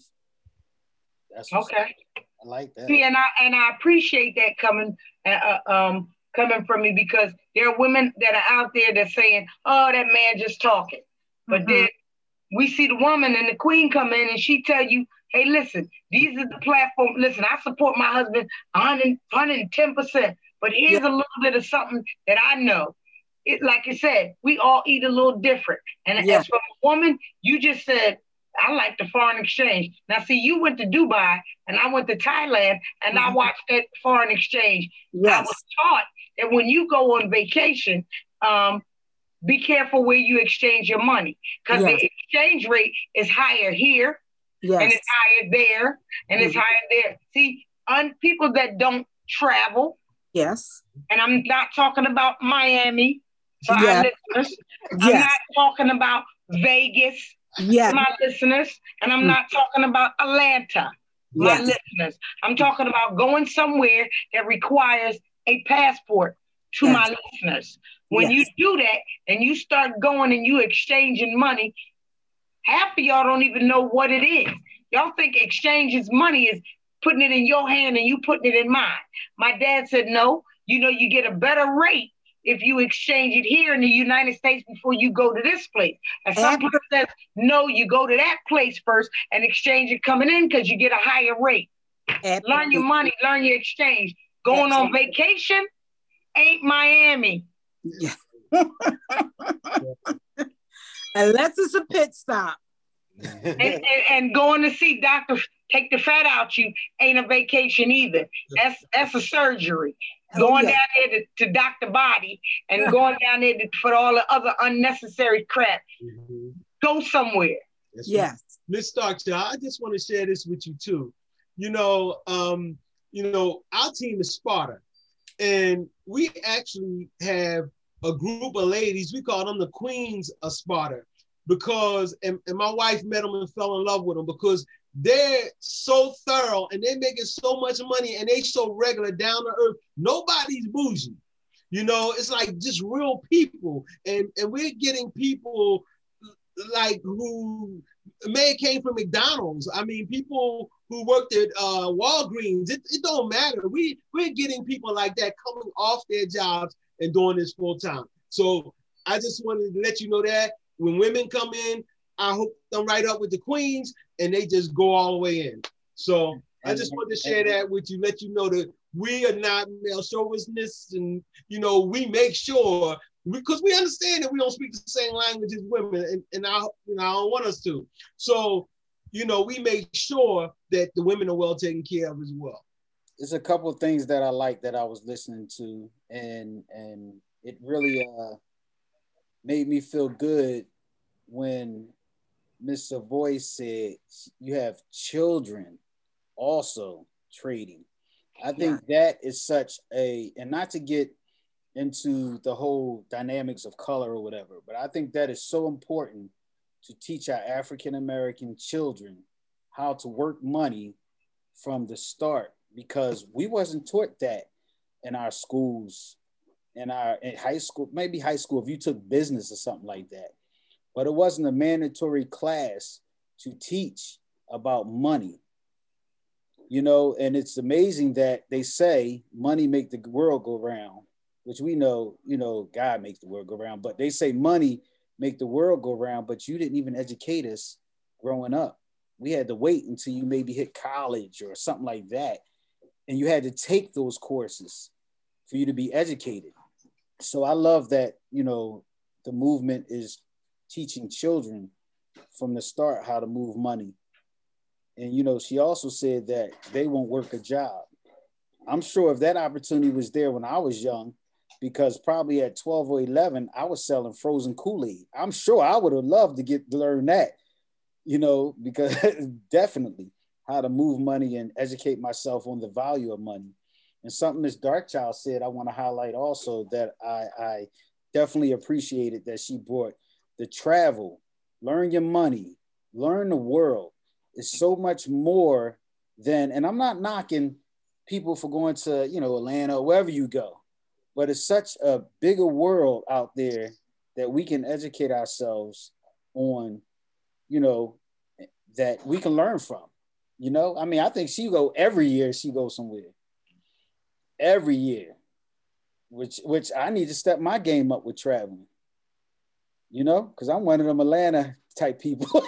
that's okay i like that See, and i and i appreciate that coming uh, uh, um coming from me because there are women that are out there that saying oh that man just talking but mm-hmm. then we see the woman and the queen come in and she tell you hey listen these are the platform listen i support my husband 100, 110% but here's yeah. a little bit of something that I know. It, like you said, we all eat a little different. And yeah. as for a woman, you just said, I like the foreign exchange. Now, see, you went to Dubai and I went to Thailand and mm-hmm. I watched that foreign exchange. Yes. I was taught that when you go on vacation, um, be careful where you exchange your money because yes. the exchange rate is higher here yes. and it's higher there and mm-hmm. it's higher there. See, un- people that don't travel. Yes. And I'm not talking about Miami for Yeah. our listeners. I'm Yes. not talking about Vegas Yes. my listeners. And I'm not talking about Atlanta, my Yes. listeners. I'm talking about going somewhere that requires a passport to Yes. my listeners. When you do that and you start going and you exchanging money, half of y'all don't even know what it is. Y'all think exchanges money is putting it in your hand and you putting it in mine. My dad said, no, you know, you get a better rate if you exchange it here in the United States before you go to this place. And some people says, no, you go to that place first and exchange it coming in because you get a higher rate. Learn your money, learn your exchange. Going on vacation ain't Miami. Yeah. Unless it's a pit stop. and, and, and going to see doctor take the fat out you ain't a vacation either. That's that's a surgery. Oh, Going yeah. down there to, to doctor body and going down there to, for all the other unnecessary crap. Mhm. Go somewhere. That's right. Yes. Miss Darkchild, I just want to share this with you too. You know, um, you know, our team is Sparta, and we actually have a group of ladies. We call them the Queens of Sparta because, and, and my wife met them and fell in love with them because they're so thorough and they're making so much money and they so regular, down to earth. Nobody's bougie. You know, it's like just real people, and and we're getting people like who may came from McDonald's. I mean, people who worked at uh, Walgreens. It, it don't matter. We we're getting people like that coming off their jobs and doing this full time. So I just wanted to let you know that when women come in, I hook them right up with the queens, and they just go all the way in. So I just wanted to share that with you, let you know that we are not male chauvinists, and you know we make sure because we understand that we don't speak the same language as women, and, and I, you know, I don't want us to. So, you know, we make sure that the women are well taken care of as well. There's a couple of things that I like that I was listening to, and and it really uh, made me feel good when Miss Savoy said you have children also trading. I think that is such a, and not to get into the whole dynamics of color or whatever, but I think that is so important to teach our African American children how to work money from the start because we wasn't taught that in our schools in our in high school maybe high school if you took business or something like that but it wasn't a mandatory class to teach about money. You know and it's amazing that they say money make the world go round which we know you know god makes the world go round but they say money make the world go round but you didn't even educate us growing up. We had to wait until you maybe hit college or something like that and you had to take those courses for you to be educated. So i love that you know the movement is teaching children from the start how to move money. And you know she also said that they won't work a job. I'm sure if that opportunity was there when i was young because probably at 12 or 11 i was selling frozen kool-aid. I'm sure i would have loved to get to learn that you know because definitely how to move money and educate myself on the value of money. And something Miss Darkchild said, I want to highlight also that I, I definitely appreciated that she brought the travel, learn your money, learn the world. It's so much more than, and I'm not knocking people for going to, you know, Atlanta wherever you go, but it's such a bigger world out there that we can educate ourselves on, you know, that we can learn from. You know, I mean, I think she go every year. She goes somewhere every year, which which I need to step my game up with traveling. You know, because I'm one of them Atlanta type people.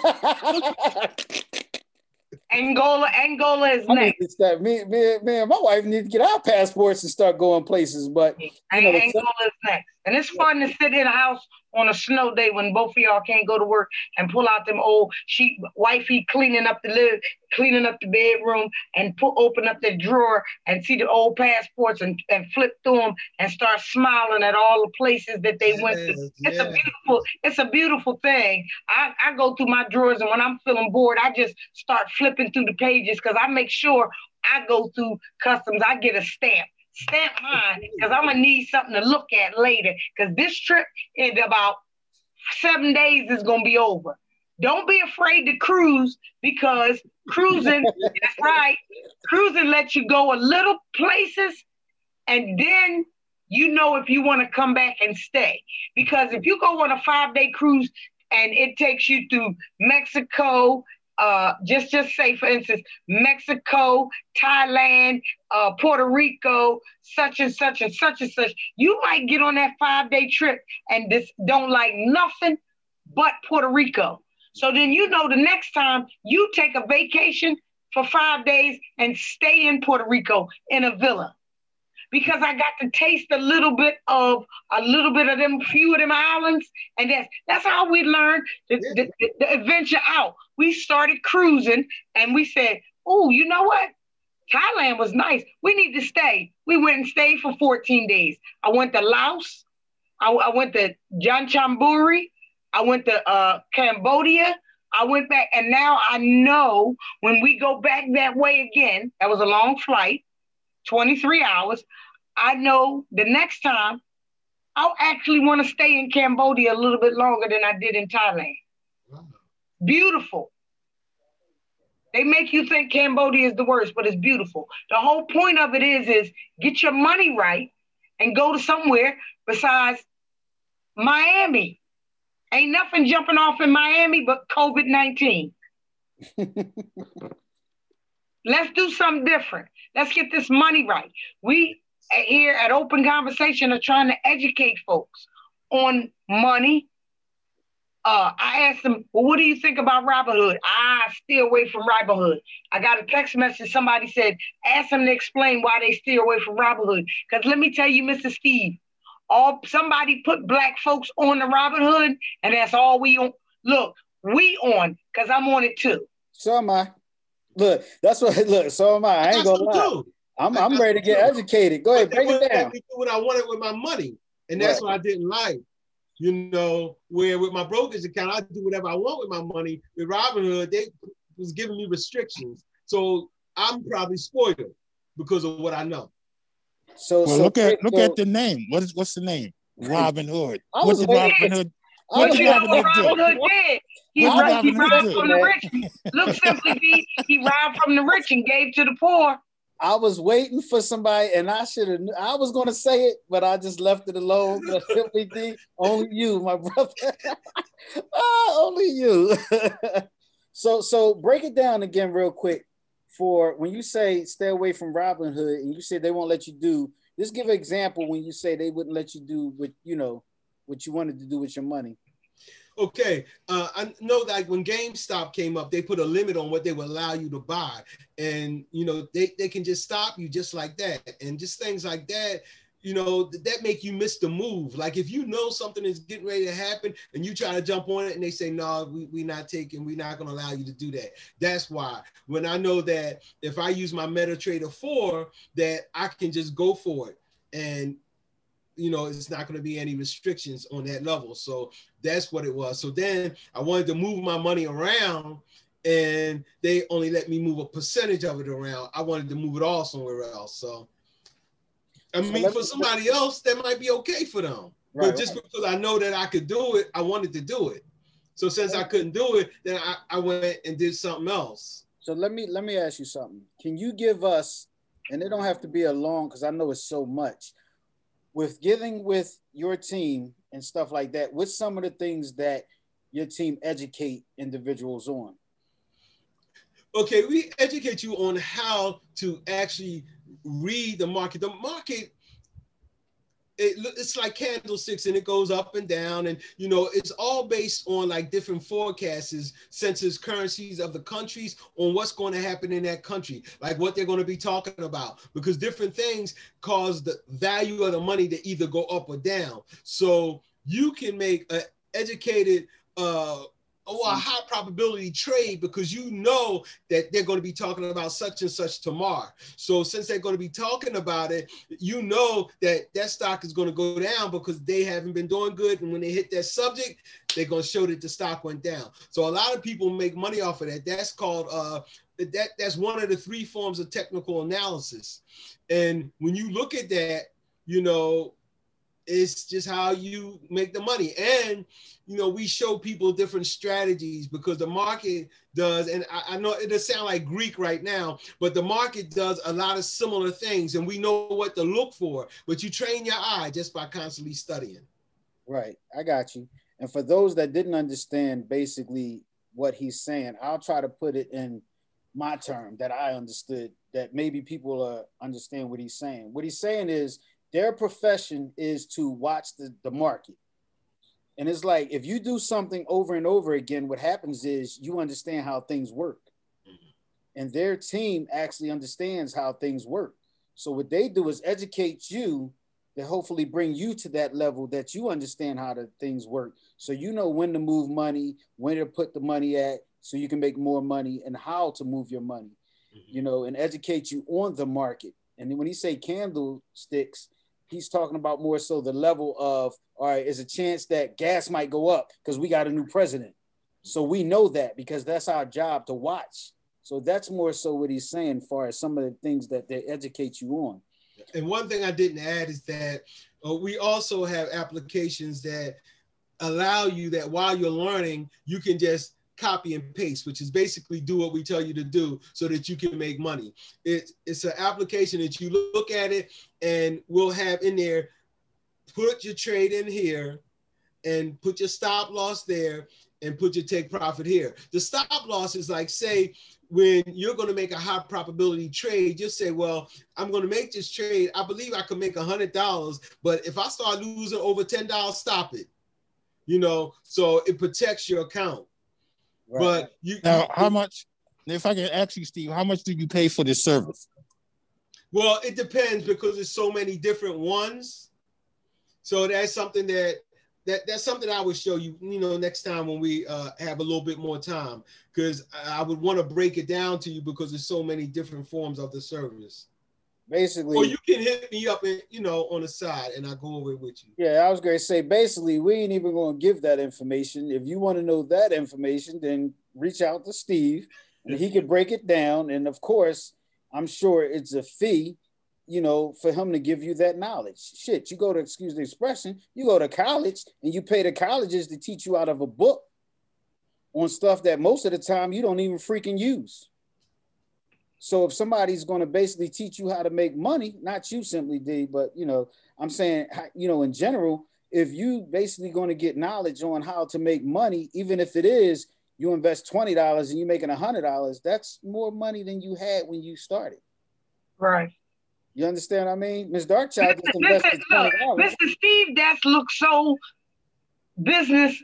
Angola, Angola is I next. step me, me, me and my wife need to get our passports and start going places. But you know, Angola is next. And it's fun to sit in a house on a snow day when both of y'all can't go to work and pull out them old sheet wifey cleaning up the live, cleaning up the bedroom and put open up the drawer and see the old passports and, and flip through them and start smiling at all the places that they went to. Yes, It's a beautiful, it's a beautiful thing. I, I go through my drawers and when I'm feeling bored, I just start flipping through the pages because I make sure I go through customs, I get a stamp. Stamp mine because I'm gonna need something to look at later. Because this trip in about seven days is gonna be over. Don't be afraid to cruise because cruising, that's right. Cruising lets you go a little places and then you know if you want to come back and stay. Because if you go on a five day cruise and it takes you through Mexico, uh, just just say for instance, Mexico, Thailand, uh, Puerto Rico, such and such and such and such, you might get on that five day trip and just don't like nothing but Puerto Rico. So then you know the next time you take a vacation for five days and stay in Puerto Rico in a villa. Because I got to taste a little bit of a little bit of them few of them islands. And that's that's how we learned the, the, the, adventure out. We started cruising and we said, oh, you know what? Thailand was nice. We need to stay. We went and stayed for 14 days. I went to Laos. I, I went to Janchamburi. I went to uh, Cambodia. I went back, and now I know when we go back that way again, that was a long flight, 23 hours. I know the next time I'll actually want to stay in Cambodia a little bit longer than I did in Thailand. Wow. Beautiful. They make you think Cambodia is the worst, but it's beautiful. The whole point of it is, is get your money right and go to somewhere besides Miami. Ain't nothing jumping off in Miami but COVID 19. Let's do something different. Let's get this money right. We here at Open Conversation are trying to educate folks on money. Uh, I asked them, well, what do you think about Robinhood? I stay away from Robinhood. I got a text message. Somebody said, ask them to explain why they stay away from Robinhood. Because let me tell you, Mr. Steve, all somebody put black folks on the Robinhood, and that's all we on. Look, we on because I'm on it too. So am I. Look, that's what. Look, so am I. I ain't gonna lie. Too. I'm, I'm ready to get educated. Go ahead, break it down. do what I wanted with my money, and that's right. what I didn't like. You know, where with my brokerage account, I do whatever I want with my money. With Robinhood, they was giving me restrictions, so I'm probably spoiled because of what I know. So, well, so look at look so, at the name. What is what's the name? Robin Hood. What's Robin Hood? What Hood do? Robin Hood did. He, robbed, he robbed from the rich. Look simply, be he robbed from the rich and gave to the poor. I was waiting for somebody, and I should have. I was going to say it, but I just left it alone. only you, my brother. ah, only you. so, so break it down again, real quick for when you say stay away from Robin Hood, and you say they won't let you do, just give an example when you say they wouldn't let you do what you know what you wanted to do with your money. Okay, uh, I know that when GameStop came up, they put a limit on what they would allow you to buy, and you know they, they can just stop you just like that, and just things like that you know, that make you miss the move. Like if you know something is getting ready to happen and you try to jump on it and they say, no, we, we're not taking, we're not gonna allow you to do that. That's why when I know that if I use my MetaTrader 4, that I can just go for it. And you know, it's not gonna be any restrictions on that level. So that's what it was. So then I wanted to move my money around and they only let me move a percentage of it around. I wanted to move it all somewhere else. So I mean, so for somebody else, that might be okay for them. Right, but just right. because I know that I could do it, I wanted to do it. So since I couldn't do it, then I, I went and did something else. So let me let me ask you something. Can you give us, and it don't have to be a long because I know it's so much, with getting with your team and stuff like that, what's some of the things that your team educate individuals on? Okay, we educate you on how to actually read the market. The market, it, it's like candlesticks and it goes up and down. And, you know, it's all based on like different forecasts, census currencies of the countries on what's going to happen in that country, like what they're going to be talking about, because different things cause the value of the money to either go up or down. So you can make an educated, uh, or a high probability trade because you know that they're going to be talking about such and such tomorrow. So since they're going to be talking about it, you know that that stock is going to go down because they haven't been doing good. And when they hit that subject, they're going to show that the stock went down. So a lot of people make money off of that. That's called uh, that. That's one of the three forms of technical analysis. And when you look at that, you know, it's just how you make the money. And you know, we show people different strategies because the market does, and I, I, know it does sound like Greek right now, but the market does a lot of similar things, and we know what to look for. But you train your eye just by constantly studying. Right, I got you. And for those that didn't understand basically what he's saying, I'll try to put it in my term that I understood that maybe people uh, understand what he's saying. What he's saying is their profession is to watch the, the market. And it's like if you do something over and over again, what happens is you understand how things work. Mm-hmm. And their team actually understands how things work. So what they do is educate you to hopefully bring you to that level that you understand how the things work. So you know when to move money, when to put the money at, so you can make more money and how to move your money, mm-hmm. you know, and educate you on the market. And when he say candlesticks, he's talking about more so the level of all right, is a chance that gas might go up because we got a new president. So we know that because that's our job to watch. So that's more so what he's saying, far as some of the things that they educate you on. And one thing I didn't add is that uh, we also have applications that allow you that while you're learning, you can just copy and paste, which is basically do what we tell you to do so that you can make money. It, it's an application that you look at it and we'll have in there, put your trade in here and put your stop loss there and put your take profit here. The stop loss is like, say, when you're going to make a high probability trade, just say, well, I'm going to make this trade. I believe I can make a hundred dollars, but if I start losing over ten dollars, stop it. You know, so it protects your account. Right. But you now, how much? If I can ask you, Steve, how much do you pay for this service? Well, it depends because there's so many different ones. So that's something that that that's something I would show you, you know, next time when we uh, have a little bit more time, because I would want to break it down to you because there's so many different forms of the service basically or you can hit me up and you know on the side and i go over it with you. Yeah i was going to say basically we ain't even going to give that information. If you want to know that information then reach out to steve and he can break it down. And of course i'm sure it's a fee you know for him to give you that knowledge. Shit you go to excuse the expression you go to college and you pay the colleges to teach you out of a book on stuff that most of the time you don't even freaking use so if somebody's going to basically teach you how to make money, not you simply D, but you know, I'm saying, you know, in general, if you basically going to get knowledge on how to make money, even if it is you invest twenty dollars and you're making a hundred dollars, that's more money than you had when you started. Right. You understand what I mean? Ms. Darkchild just invested $20. Mr. Steve, that looks so business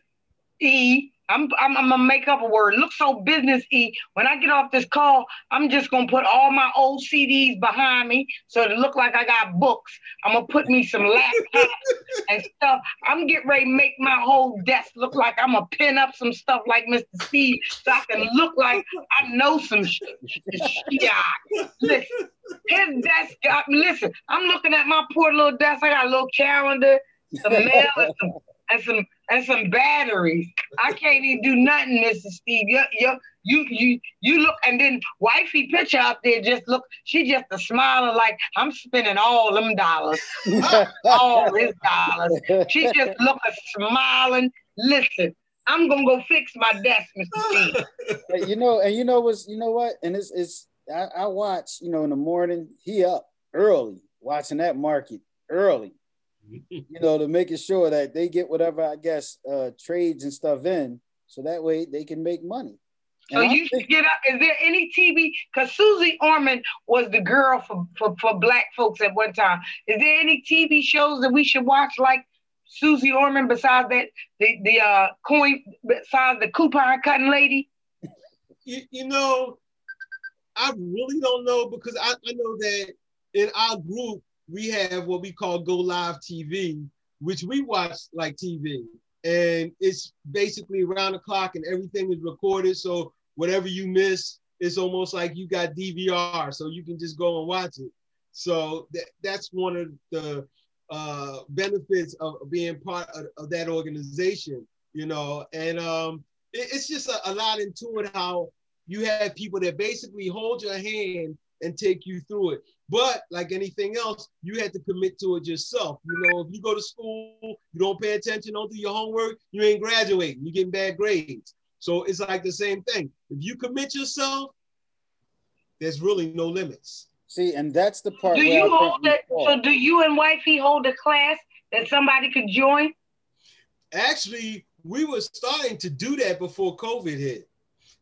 e I'm, I'm, I'm gonna make up a word. Look so businessy. When I get off this call, I'm just gonna put all my old CDs behind me so it look like I got books. I'm gonna put me some laptops and stuff. I'm getting ready to make my whole desk look like I'm gonna pin up some stuff like Mr. Steve so I can look like I know some shit. Yeah, listen, his desk. Got, listen, I'm looking at my poor little desk. I got a little calendar, some mail, and some and some and some batteries. I can't even do nothing, Mr. Steve. You, you, you, you, you look, and then wifey picture out there just look, she just a smiling like, I'm spending all them dollars, all his dollars. She just look a smiling, listen, I'm gonna go fix my desk, Mr. Steve. you know, and you know what's, you know what, and it's, it's, I, I watch, you know, in the morning, he up early, watching that market early you know, to making sure that they get whatever I guess uh, trades and stuff in, so that way they can make money. So and you should get up. Is there any TV? Because Suze Orman was the girl for, for, for black folks at one time. Is there any TV shows that we should watch like Suze Orman besides that the the uh coin besides the coupon cutting lady? You, you know, I really don't know because I, I know that in our group we have what we call Go Live TV, which we watch like TV. and it's basically around the clock and everything is recorded. So whatever you miss, it's almost like you got DVR, so you can just go and watch it. So that, that's one of the uh, benefits of being part of, of, that organization, you know. And um, it, it's just a, a lot into it how you have people that basically hold your hand and take you through it. But like anything else, you had to commit to it yourself. You know, if you go to school, you don't pay attention, don't do your homework, you ain't graduating, you're getting bad grades. So it's like the same thing. If you commit yourself, there's really no limits. See, and that's the part. Do you hold it? So do you and wifey hold a class that somebody could join? Actually, we were starting to do that before COVID hit.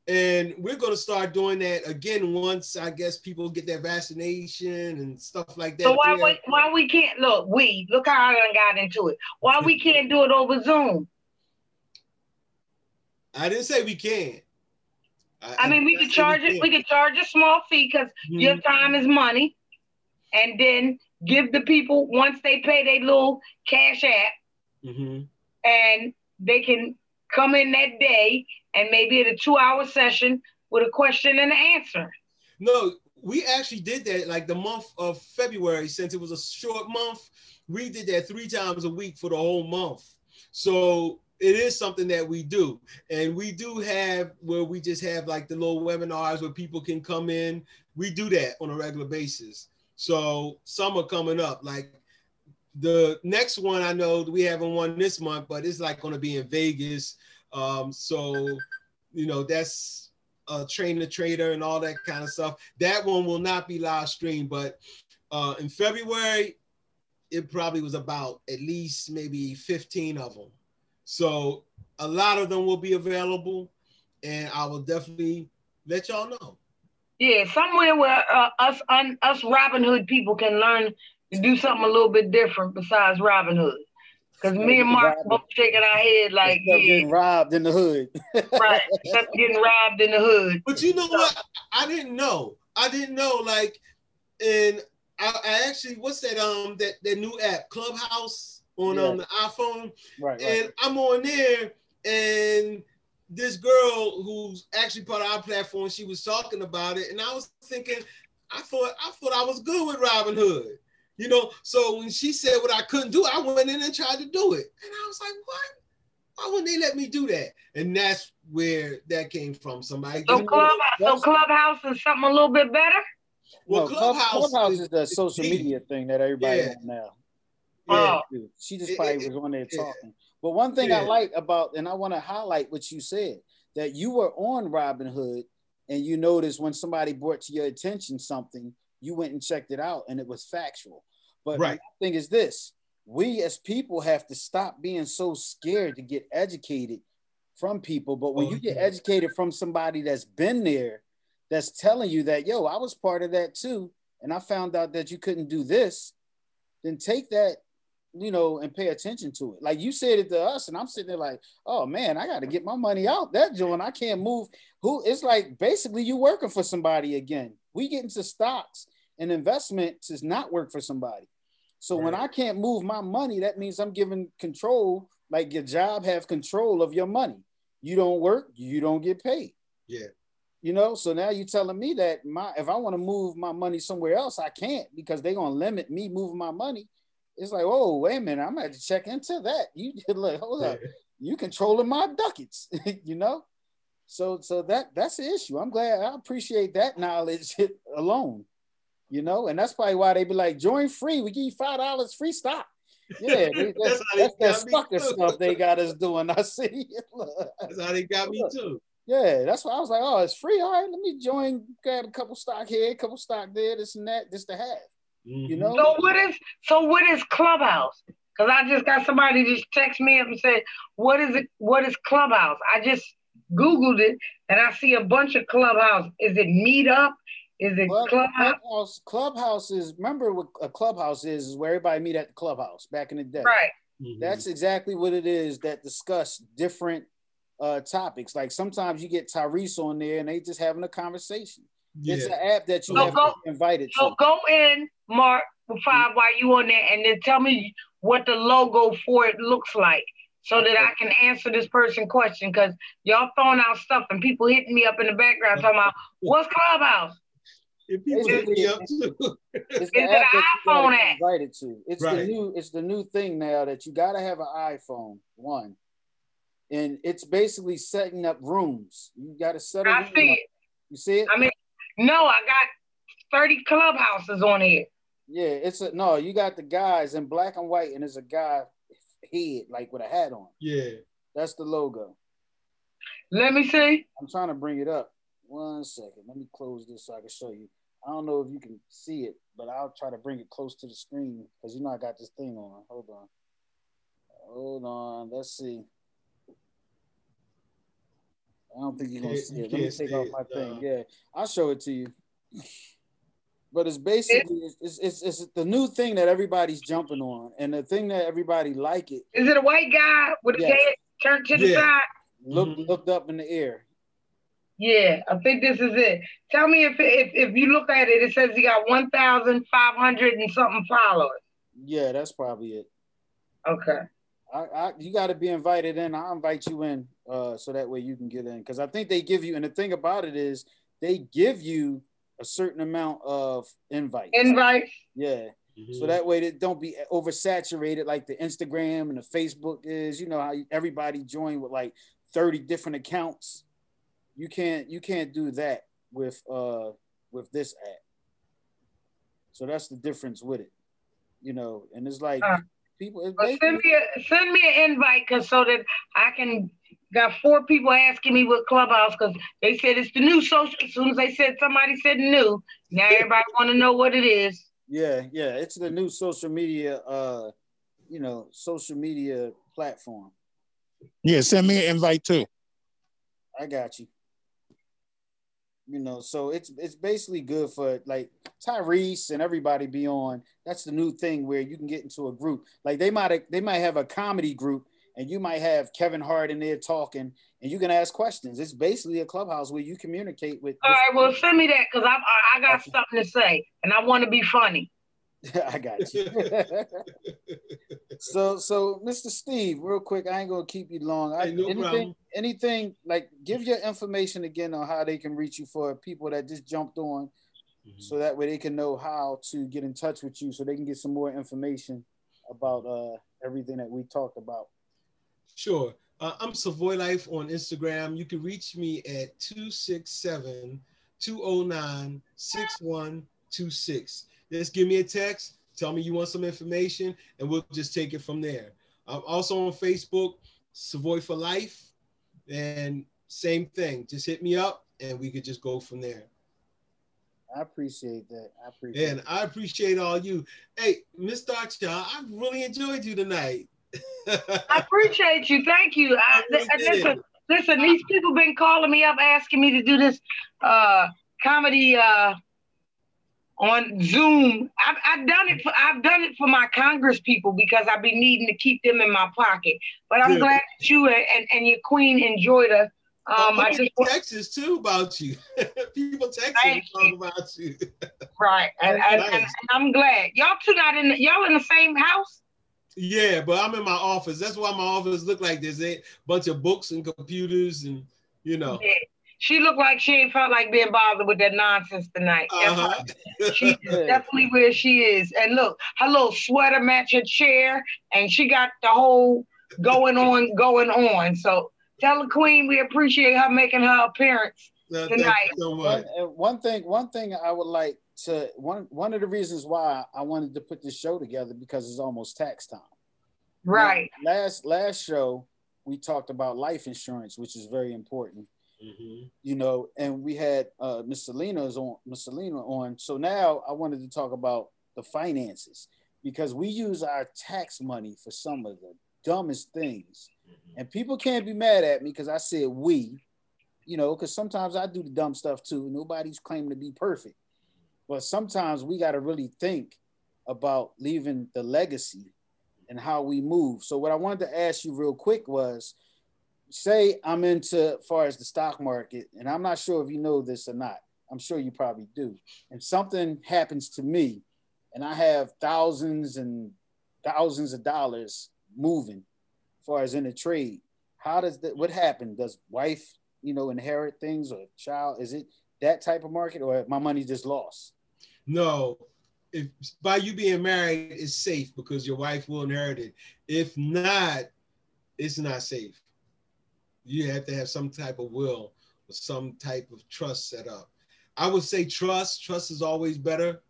And we're going to start doing that again once I guess people get their vaccination and stuff like that. So why we, why we can't look? We look how I got into it. Why we can't do it over Zoom? I didn't say we can't. I, I mean, we could charge it. We could charge a small fee because mm-hmm. your time is money, and then give the people once they pay their little cash app, mm-hmm. and they can come in that day and maybe at a two-hour session with a question and an answer. No, we actually did that like the month of February since it was a short month. We did that three times a week for the whole month. So it is something that we do and we do have where we just have like the little webinars where people can come in we do that on a regular basis so some are coming up like the next one i know we haven't won this month but it's like going to be in vegas. Um, so you know that's a train the trader and all that kind of stuff. That one will not be live streamed but uh, in february it probably was about at least maybe 15 of them so a lot of them will be available, and I will definitely let y'all know. Yeah, somewhere where uh, us un, us Robinhood people can learn to do something a little bit different besides Robinhood. Because me and Mark both shaking our head like yeah. getting robbed in the hood. right. getting robbed in the hood. But you know so, what? I didn't know. I didn't know like and I, I, actually what's that um that, that new app, Clubhouse? on yeah. um, the iPhone. Right, and right. I'm on there, and this girl who's actually part of our platform, she was talking about it, and I was thinking, I thought I thought I was good with Robinhood. You know, so when she said what I couldn't do, I went in and tried to do it. And I was like, what? Why wouldn't they let me do that? And that's where that came from. Somebody. So, Clubhouse, so Clubhouse is something a little bit better? Well, no, Clubhouse, Clubhouse is, is the social media thing that everybody yeah. now. Yeah, oh. she just probably it, was on there talking. But one thing yeah. I like about, and I want to highlight what you said, that you were on Robinhood and you noticed when somebody brought to your attention something, you went and checked it out and it was factual. But right. the thing is this we as people have to stop being so scared to get educated from people. But when oh, you get educated from somebody that's been there, that's telling you that, yo, I was part of that too. And I found out that you couldn't do this, then take that you know, and pay attention to it. Like you said it to us, and I'm sitting there like, oh man, I got to get my money out that joint. I can't move. Who? It's like basically you working for somebody again. We get into stocks and investment does not work for somebody. So right. when I can't move my money, that means I'm giving control. Like your job have control of your money. You don't work, you don't get paid. Yeah. You know, so now you're telling me that my if I want to move my money somewhere else, I can't because they're gonna limit me moving my money it's like, oh, wait a minute, I'm gonna have to check into that. You like, hold up, you controlling my ducats, you know? So so that that's the issue. I'm glad I appreciate that knowledge alone, you know, and that's probably why they be like, join free, we give you five dollars free stock. Yeah, they, that's, that's, that's that sucker stuff they got us doing. I see. that's how they got me too. Yeah, that's why I was like, oh, it's free. All right, let me join, grab a couple stock here, a couple stock there, this and that, this to have. Mm-hmm. You know. So what is so what is Clubhouse? Because I just got somebody just text me up and said, "What is it? What is Clubhouse?" I just googled it and I see a bunch of Clubhouse. Is it Meetup? Is it well, Clubhouse? Clubhouse? Clubhouse is. Remember what a Clubhouse is? Is where everybody meet at the Clubhouse back in the day. Right. Mm-hmm. That's exactly what it is. That discuss different uh, topics. Like sometimes you get Tyrese on there and they just having a conversation. Yeah. It's an app that you so have go, invited so to. go in, Mark, five while you on there, and then tell me what the logo for it looks like. so that I can answer this person question because y'all throwing out stuff and people hitting me up in the background talking about what's Clubhouse. If people hit me up too. It's Is it an iPhone app? Invited to. It's the new. It's the new thing now that you got to have an iPhone. One, and it's basically setting up rooms. You got to set. a I room see up. it. You see it? I mean, no, I got 30 clubhouses on here. Yeah, it's a no. You got the guys in black and white, and there's a guy head like with a hat on. Yeah. That's the logo. Let me see. I'm trying to bring it up. One second. Let me close this so I can show you. I don't know if you can see it, but I'll try to bring it close to the screen because you know I got this thing on. Hold on. Hold on. Let's see. I don't think you're gonna see it. Let me take off my thing. Yeah, I'll show it to you. But it's basically it's, it's, it's, it's the new thing that everybody's jumping on, and the thing that everybody like it Is it a white guy with his Yes. head turned to the Yeah. side? look Mhm. looked up in the air. Yeah, I think this is it. Tell me if if, if you look at it, it says he got 1,500 and something followers. Yeah, that's probably it. Okay. I, I you got to be invited in. I'll invite you in, uh, so that way you can get in. Because I think they give you, and the thing about it is, they give you a certain amount of invites. Invite. yeah, so that way they don't be oversaturated like the Instagram and the Facebook is. You know how everybody join with like thirty different accounts. You can't you can't do that with uh with this app. So that's the difference with it, you know. And it's like Uh, people. It's Well, basically, send me a send me an invite cause so that I can got four people asking me what clubhouse because they said it's the new social. As soon as they said somebody said new, now everybody want to know what it is. Yeah, yeah, it's the new social media, uh, you know, social media platform. Yeah, send me an invite too. I got you. You know, so it's it's basically good for like Tyrese and everybody be on. That's the new thing where you can get into a group. Like they might they might have a comedy group, and you might have Kevin Hart in there talking, and you can ask questions. It's basically a clubhouse where you communicate with. All right, well send me that because I I, I got something to say and I want to be funny. I got you. so, so Mr. Steve, real quick, I ain't gonna keep you long. I, Hey, no anything, problem. anything like give your information again on how they can reach you for people that just jumped on, Mm-hmm. so that way they can know how to get in touch with you, so they can get some more information about uh everything that we talked about. Sure. Uh, I'm Savoy Life on Instagram. You can reach me at 267 209 6126. Just give me a text, tell me you want some information, and we'll just take it from there. I'm also on Facebook, Savoy for Life, and same thing. Just hit me up, and we could just go from there. I appreciate that. I appreciate. And I appreciate all you. Hey, Miss Doctor, I really enjoyed you tonight. I appreciate you. Thank you. I, I really listen, listen, these people been calling me up asking me to do this uh comedy uh on Zoom. I've, I've done it for I've done it for my Congress people because I've been needing to keep them in my pocket. But I'm Yeah. glad that you and, and your queen enjoyed us. Um, I I just get texts too about you. People text me Thank talk about you. right, and, Nice. and I'm glad y'all two not in the, y'all in the same house. Yeah, but I'm in my office. That's why my office look like this. A bunch of books and computers and you know. Yeah. She looked like she ain't felt like being bothered with that nonsense tonight. That's Uh-huh. She's definitely where she is. And look, her little sweater match her chair, and she got the whole going on, going on. So tell the queen we appreciate her making her appearance. No, Tonight. so One, and one thing, one thing I would like to one one of the reasons why I wanted to put this show together because it's almost tax time. Right. Now, last last show we talked about life insurance, which is very important, Mhm. you know, and we had uh Miss Selena's on Miss Selena on. So now I wanted to talk about the finances because we use our tax money for some of the dumbest things. And people can't be mad at me because I said we, you know, because sometimes I do the dumb stuff too. Nobody's claiming to be perfect. But sometimes we got to really think about leaving the legacy and how we move. So what I wanted to ask you real quick was say I'm into far as the stock market, and I'm not sure if you know this or not. I'm sure you probably do. And something happens to me, and I have thousands and thousands of dollars moving far as in the trade. How does that? What happened? Does wife, you know, inherit things or child? Is it that type of market, or my money just lost? No, if by you being married is safe because your wife will inherit it. If not, it's not safe. You have to have some type of will or some type of trust set up. I would say trust. Trust is always better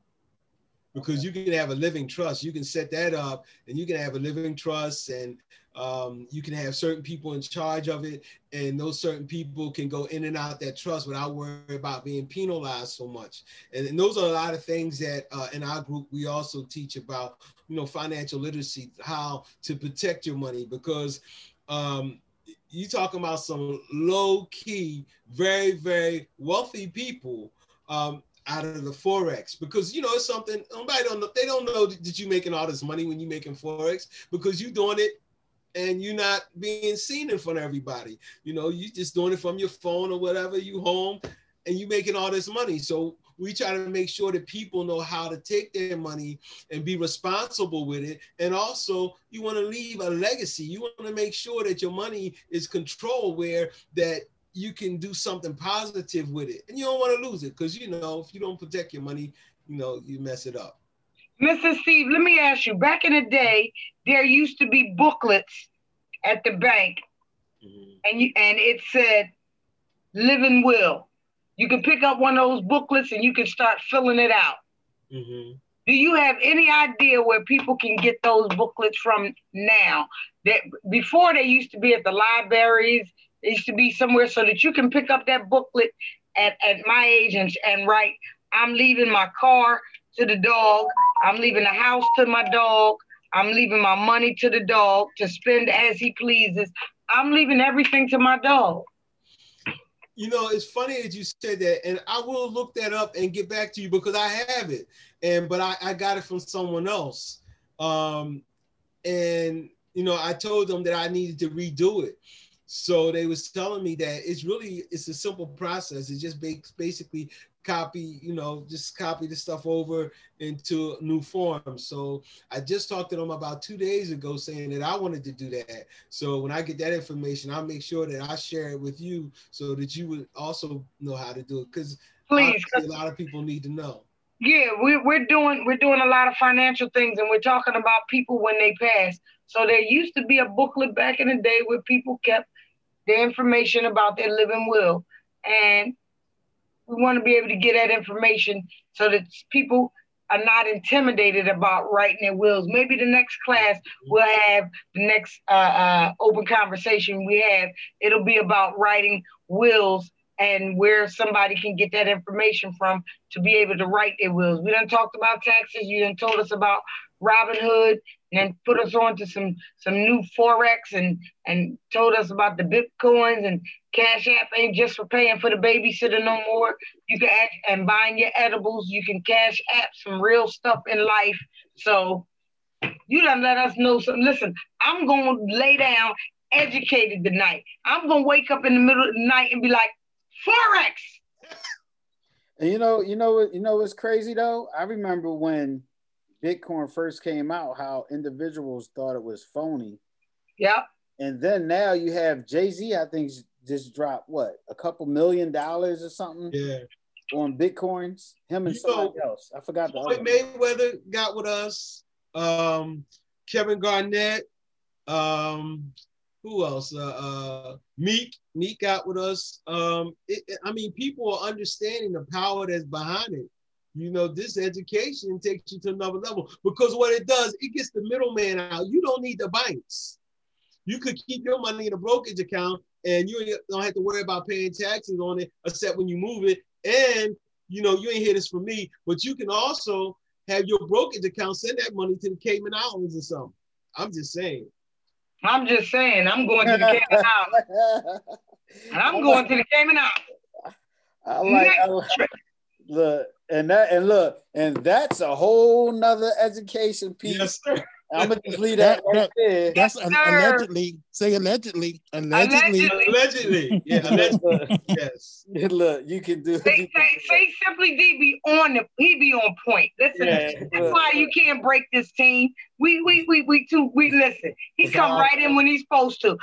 because you can have a living trust. You can set that up and you can have a living trust and um, you can have certain people in charge of it. And those certain people can go in and out that trust without worrying about being penalized so much. And, and those are a lot of things that uh, in our group, we also teach about, you know, financial literacy, how to protect your money because um, you talking about some low key, very, very wealthy people um, out of the forex. Because you know it's something nobody don't know they don't know that you're making all this money when you're making forex because you're doing it and you're not being seen in front of everybody. You know you're just doing it from your phone or whatever you home and you're making all this money. So we try to make sure that people know how to take their money and be responsible with it. And also you want to leave a legacy. You want to make sure that your money is controlled where that you can do something positive with it. And you don't want to lose it because you know if you don't protect your money you know you mess it up. Mr steve let me ask you back in the day there used to be booklets at the bank. Mm-hmm. and you and it said living will you can pick up one of those booklets and you can start filling it out mm-hmm. do you have any idea where people can get those booklets from now that before they used to be at the libraries it used to be somewhere so that you can pick up that booklet at, at my age and, and write, I'm leaving my car to the dog. I'm leaving the house to my dog. I'm leaving my money to the dog to spend as he pleases. I'm leaving everything to my dog. You know, it's funny that you said that, and I will look that up and get back to you because I have it, and but I, I got it from someone else, um, and you know I told them that I needed to redo it, so they was telling me that it's really it's a simple process. It just basically copy, you know, just copy the stuff over into new form. So I just talked to them about two days ago saying that I wanted to do that. So when I get that information, I'll make sure that I share it with you so that you would also know how to do it. Because please, a uh, lot of people need to know. Yeah, we, we're doing we're doing a lot of financial things, and we're talking about people when they pass. So there used to be a booklet back in the day where people kept the information about their living will. And we want to be able to get that information so that people are not intimidated about writing their wills. Maybe the next class we'll have the next uh, uh, open conversation we have. It'll be about writing wills and where somebody can get that information from to be able to write their wills. We done talked about taxes. You done told us about Robinhood and then put us on to some some new forex and and told us about the bitcoins and cash app ain't just for paying for the babysitter no more. You can act and buying your edibles. You can cash app some real stuff in life. So you done let us know something listen i'm gonna lay down educated tonight. I'm gonna wake up in the middle of the night and be like forex! And you know you know you know what's crazy though? I remember when Bitcoin first came out, how individuals thought it was phony. Yeah. And then now you have Jay Z, I think, just dropped what a couple million dollars or something. Yeah. On bitcoins, him and you somebody know, else. I forgot the Floyd Mayweather got with us. Um, Kevin Garnett. Um, who else? Uh, uh, Meek. Meek got with us. Um, it, I mean, people are understanding the power that's behind it you know, this education takes you to another level because what it does, it gets the middleman out. You don't need the banks. You could keep your money in a brokerage account and you don't have to worry about paying taxes on it, except when you move it. And, you know, you ain't hear this from me, but you can also have your brokerage account send that money to the Cayman Islands or something. I'm just saying. I'm just saying, I'm going to the Cayman Islands. And I'm going to the Cayman Islands. I like, I like look, and that and look, and that's a whole nother education piece. Yes, sir. I'm gonna just leave that, That- right there. That's Yes, a- allegedly. Say allegedly. Allegedly. Allegedly. Allegedly. Yeah, allegedly. Yes. Look, you can do. Say, you can say, do say simply D be on the he be on point. Listen, Yeah, that's look. why you can't break this team. We we we we too we listen. He come right in when he's supposed to.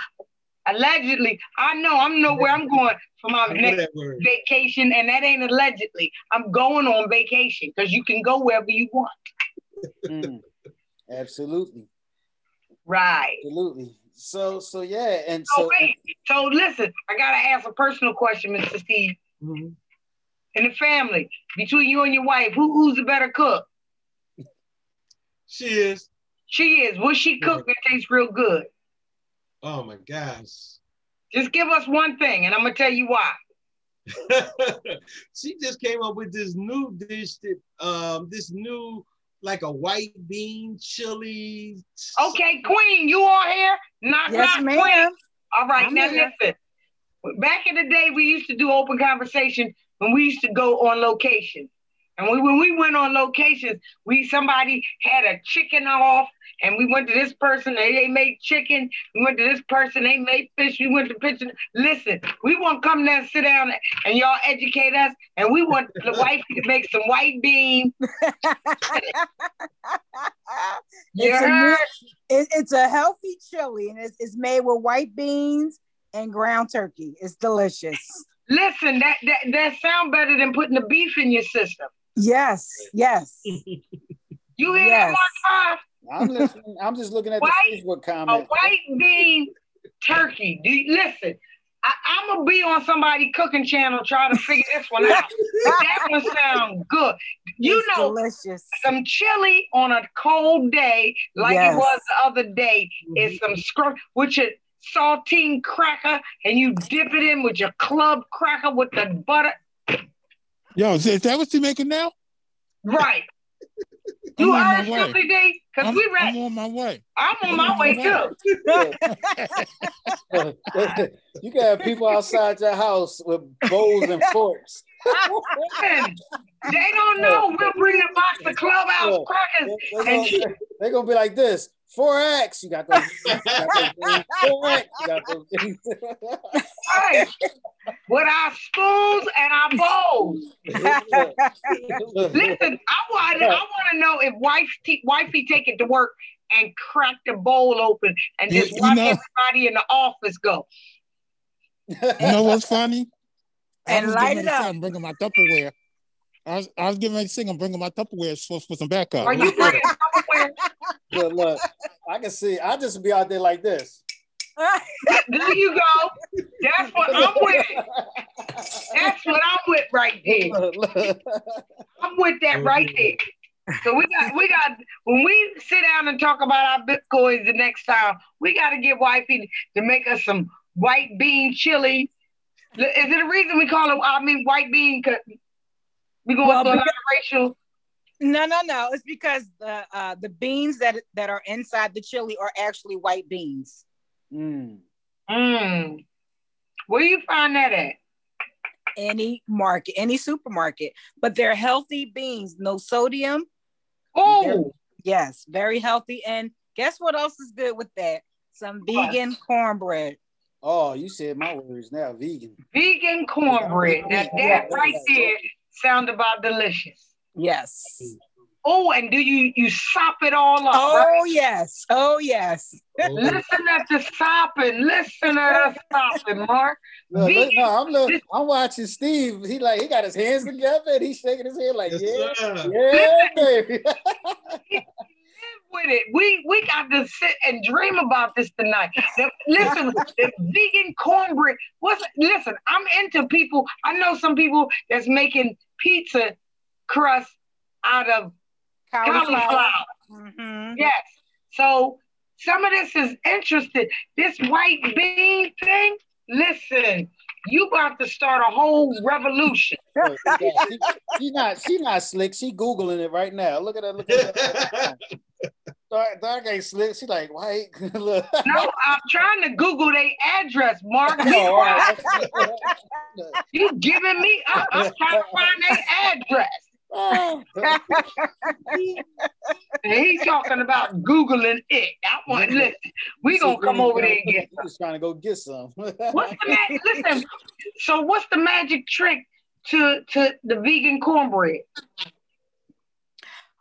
Allegedly, I know I'm know where I'm going for my next vacation, and that ain't allegedly. I'm going on vacation because you can go wherever you want. Mm. Absolutely, Right. absolutely. So, so yeah, and So so wait. So listen, I gotta ask a personal question, Mr. Steve. Mhm. In the family, between you and your wife, who, who's the better cook? She is. She is. What she cook that tastes real good? Oh my gosh. Just give us one thing, and I'm gonna tell you why. she just came up with this new dish that um this new like a white bean chili. Okay, Queen, you on here? Not Yes, not ma'am. Queen. All right, I'm now here. listen. Back in the day, we used to do open conversation when we used to go on location. And we, when we went on locations, we somebody had a chicken off, and we went to this person, and they made chicken. We went to this person, they made fish. We went to pitching. Listen, we want to come there and sit down and y'all educate us, and we want the wife to make some white beans. It's a, it- it's a healthy chili and it's, it's made with white beans and ground turkey. It's delicious. Listen, that that that sound better than putting the beef in your system. Yes, yes. You hear Yes. that, Mark I'm listening. I'm just looking at White- the Facebook Five? A white bean turkey. Do you, listen? I, I'm gonna be on somebody cooking channel trying to figure this one out. that one sound good. You It's know, delicious. some chili on a cold day, like Yes. it was the other day, is mm-hmm. some scrub with your saltine cracker, and you dip it in with your club cracker with the butter. Yo, is, is that what you making now? Right. You are my heard way. D? Because I'm, we read. I'm on my way. I'm on my I'm way on my too. you can have people outside your house with bowls and forks. They don't know we'll bring a box of clubhouse crackers. They're And gonna, they're gonna be like this. Four X, you got those. You got those. Four X, you got those things. Right. With our spoons and our bowls. Listen, I want I want to know if wife t- wifey take it to work and crack the bowl open and You- just you watch know- everybody in the office go. You know what's funny? And was light it ready to say up. I'm bringing my Tupperware. I was, I was getting ready to sing. I'm bringing my Tupperware for, for some backup. Are you bringing Tupperware? Look, look, I can see. I just be out there like this. There you go. That's what I'm with. That's what I'm with right there. I'm with that right there. So we got we got when we sit down and talk about our bitcoins the next time, we got to get wifey to make us some white bean chili. Is it a reason we call it? I mean, white bean. Cause we going Well, through a lot because- of racial. No, no, no. It's because the uh, the beans that that are inside the chili are actually white beans. Mm. Mm. Where you find that at? Any market, any supermarket, but they're healthy beans, no sodium. Oh, Yes, very healthy. And guess what else is good with that? Some vegan cornbread. Oh, you said my words now. Vegan. vegan cornbread. Now that right there sound about delicious. Yes. Oh, and do you you sop it all up? Oh right? yes. Oh yes. Listen at the sopping. Listen at the sopping, Mark. Look, look, no, I'm look, I'm watching Steve. He like he got his hands together and he's shaking his head like, Yes, yeah, sir. yeah, baby. Live with it. We we got to sit and dream about this tonight. The- listen, the vegan cornbread. What's listen? I'm into people. I know some people that's making pizza crust out of cauliflower. Mhm. Yes. So some of this is interesting. This white bean thing, listen, you about to start a whole revolution. Look, she, she not she not slick. She googling it right now. Look at her. Look at her. Dark, dark ain't slick. She like white. look. No, I'm trying to Google their address, Mark. Be all quiet. right. You giving me up. I'm trying to find their address. Oh, And he's talking about Googling it. I want listen. We gonna come over there and get. He was trying to go get some. what's the magic? Listen. So what's the magic trick to to the vegan cornbread?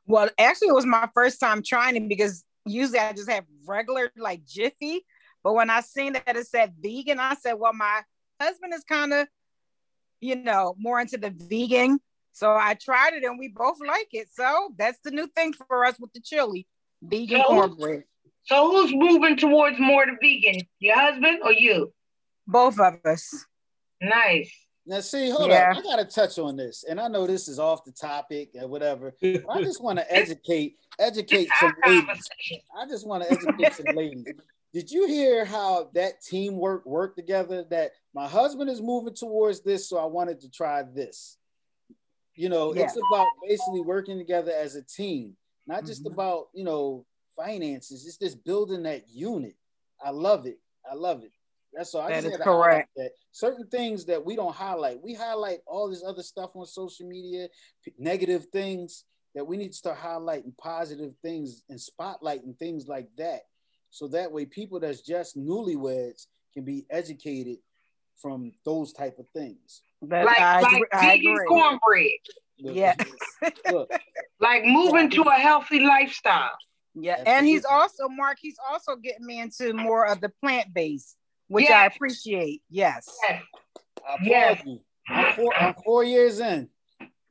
Well, actually, it was my first time trying it because usually I just have regular like Jiffy. But when I seen that it said vegan, I said, well, my husband is kind of, you know, more into the vegan. So I tried it and we both like it. So that's the new thing for us with the chili, vegan so, cornbread. So who's moving towards more to vegan? Your husband or you? Both of us. Nice. Now, see, hold yeah. up. I got to touch on this, and I know this is off the topic or whatever. I just want to educate, educate some ladies. I just want to educate some ladies. Did you hear how that teamwork worked together? That my husband is moving towards this, so I wanted to try this. You know, yeah. it's about basically working together as a team, not just mm-hmm. about you know finances. It's just building that unit. I love it. I love it. That's all. I that is correct. That. Certain things that we don't highlight. We highlight all this other stuff on social media, negative things that we need to start highlighting positive things and spotlighting things like that. So that way people that's just newlyweds can be educated from those type of things. But like I, like I vegan agree. cornbread. Yeah. like moving to a healthy lifestyle. Yeah, and he's also Mark. He's also getting me into more of the plant based which yes. I appreciate. Yes. Yes. I yes. I'm four, I'm four years in.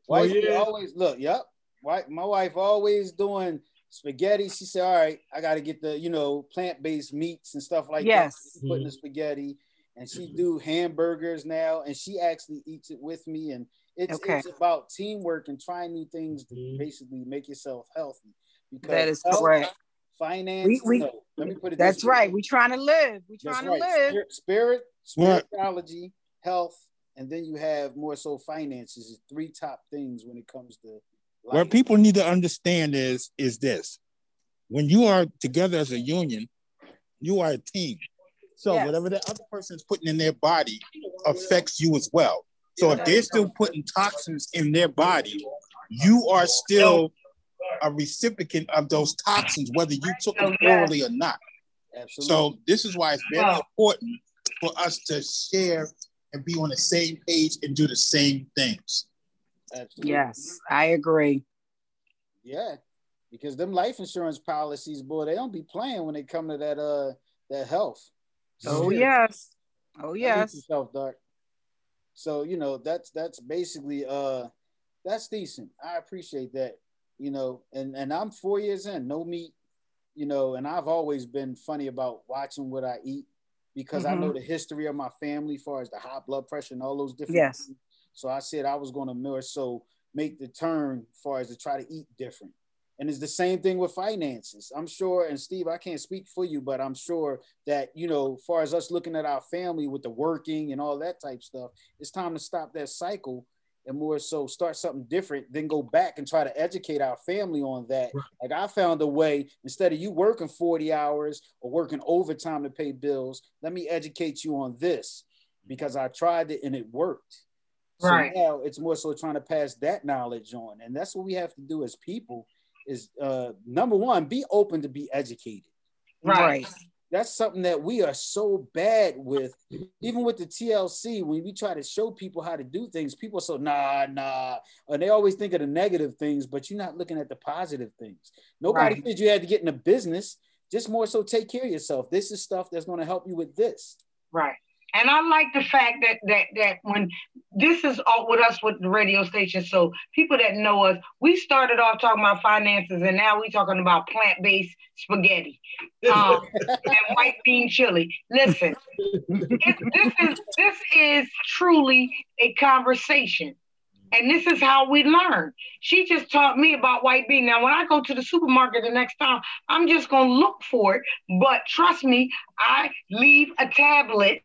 Wife years. always look, yep. My wife always doing spaghetti. She said, All right, I gotta get the, you know, plant-based meats and stuff like that. yes. that. Putting the spaghetti. And she do hamburgers now, and she actually eats it with me. And it's, okay. it's about teamwork and trying new things to mm-hmm. basically make yourself healthy. Because that is health, correct finance. We, we, no, let me put it. That's right. We're trying to live. We're trying to live. Spirit, spirit spirituality, health, and then you have more so finances. Is three top things when it comes to. Life. What people need to understand is is this: when you are together as a union, you are a team. So yes. whatever the other person is putting in their body affects you as well. So if they're still putting toxins in their body, you are still a recipient of those toxins, whether you took them orally or not. Absolutely. So this is why it's very important for us to share and be on the same page and do the same things. Absolutely. Yes, I agree. Yeah, because them life insurance policies, boy, they don't be playing when they come to that uh that health. Oh Shit. yes, oh yes. Yourself. So you know that's that's basically uh that's decent. I appreciate that you know, and and I'm four years in, no meat, you know, and I've always been funny about watching what I eat because mm-hmm. I know mm-hmm. the history of my family, as far as the high blood pressure and all those different. Yes. Things. So I said I was going to more so make the turn, as far as to try to eat different. And it's the same thing with finances. I'm sure, and Steve, I can't speak for you, but I'm sure that, you know, as far as us looking at our family with the working and all that type stuff, it's time to stop that cycle and more so start something different, then go back and try to educate our family on that. Right. Like I found a way instead of you working 40 hours or working overtime to pay bills, let me educate you on this because I tried it and it worked. So right. now it's more so trying to pass that knowledge on. And that's what we have to do as people is uh number one, be open to be educated. Right. That's something that we are so bad with. Even with the tlc when we try to show people how to do things people so nah nah. And they always think of the negative things but you're not looking at the positive things. Nobody right. said you had to get in a business. Just more so take care of yourself. This is stuff that's going to help you with this. Right and I like the fact that that that when this is all with us with the radio station, so people that know us, we started off talking about finances, and now we're talking about plant-based spaghetti um, and white bean chili. Listen, it, this is this is truly a conversation. And this is how we learn. She just taught me about white bean. Now, when I go to the supermarket the next time, I'm just going to look for it. But trust me, I leave a tablet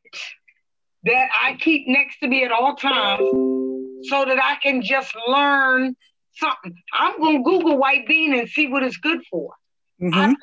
that I keep next to me at all times so that I can just learn something. I'm going to Google white bean and see what it's good for. Mm-hmm.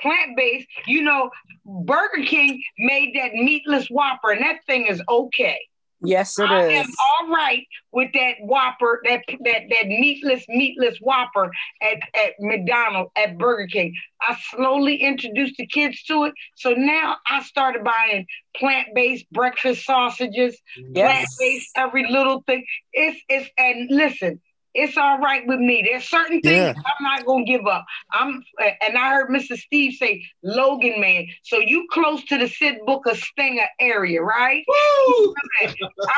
Plant based, you know, Burger King made that meatless Whopper, and that thing is okay. Yes, it I is. am all right with that Whopper, that that that meatless, meatless Whopper at, at McDonald's, at Burger King. I slowly introduced the kids to it. So now I started buying plant-based breakfast sausages, Yes. plant-based every little thing. It's it's and listen, it's all right with me. There's certain things Yeah. I'm not gonna give up. I'm and I heard Mr. Steve say Logan man. So you close to the Sid Booker Stinger area, right? Woo!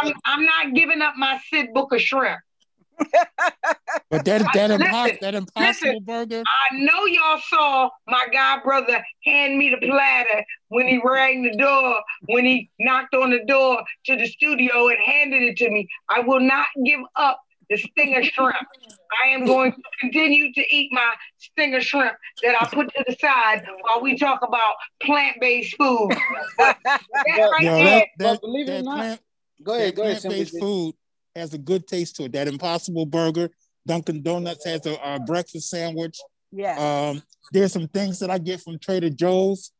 I'm I'm not giving up my Sid Booker shrimp. But that that, Listen, impo- that impossible burger, I know y'all saw my god brother hand me the platter when he rang the door, when he knocked on the door to the studio and handed it to me. I will not give up the stinger shrimp. I am going to continue to eat my stinger shrimp that I put to the side while we talk about plant-based food. But that right you there, that, believe it or not- plant, Go ahead, go ahead. plant-based food has a good taste to it. That impossible burger, Dunkin' Donuts has a, a breakfast sandwich. yeah. Um, there's some things that I get from Trader Joe's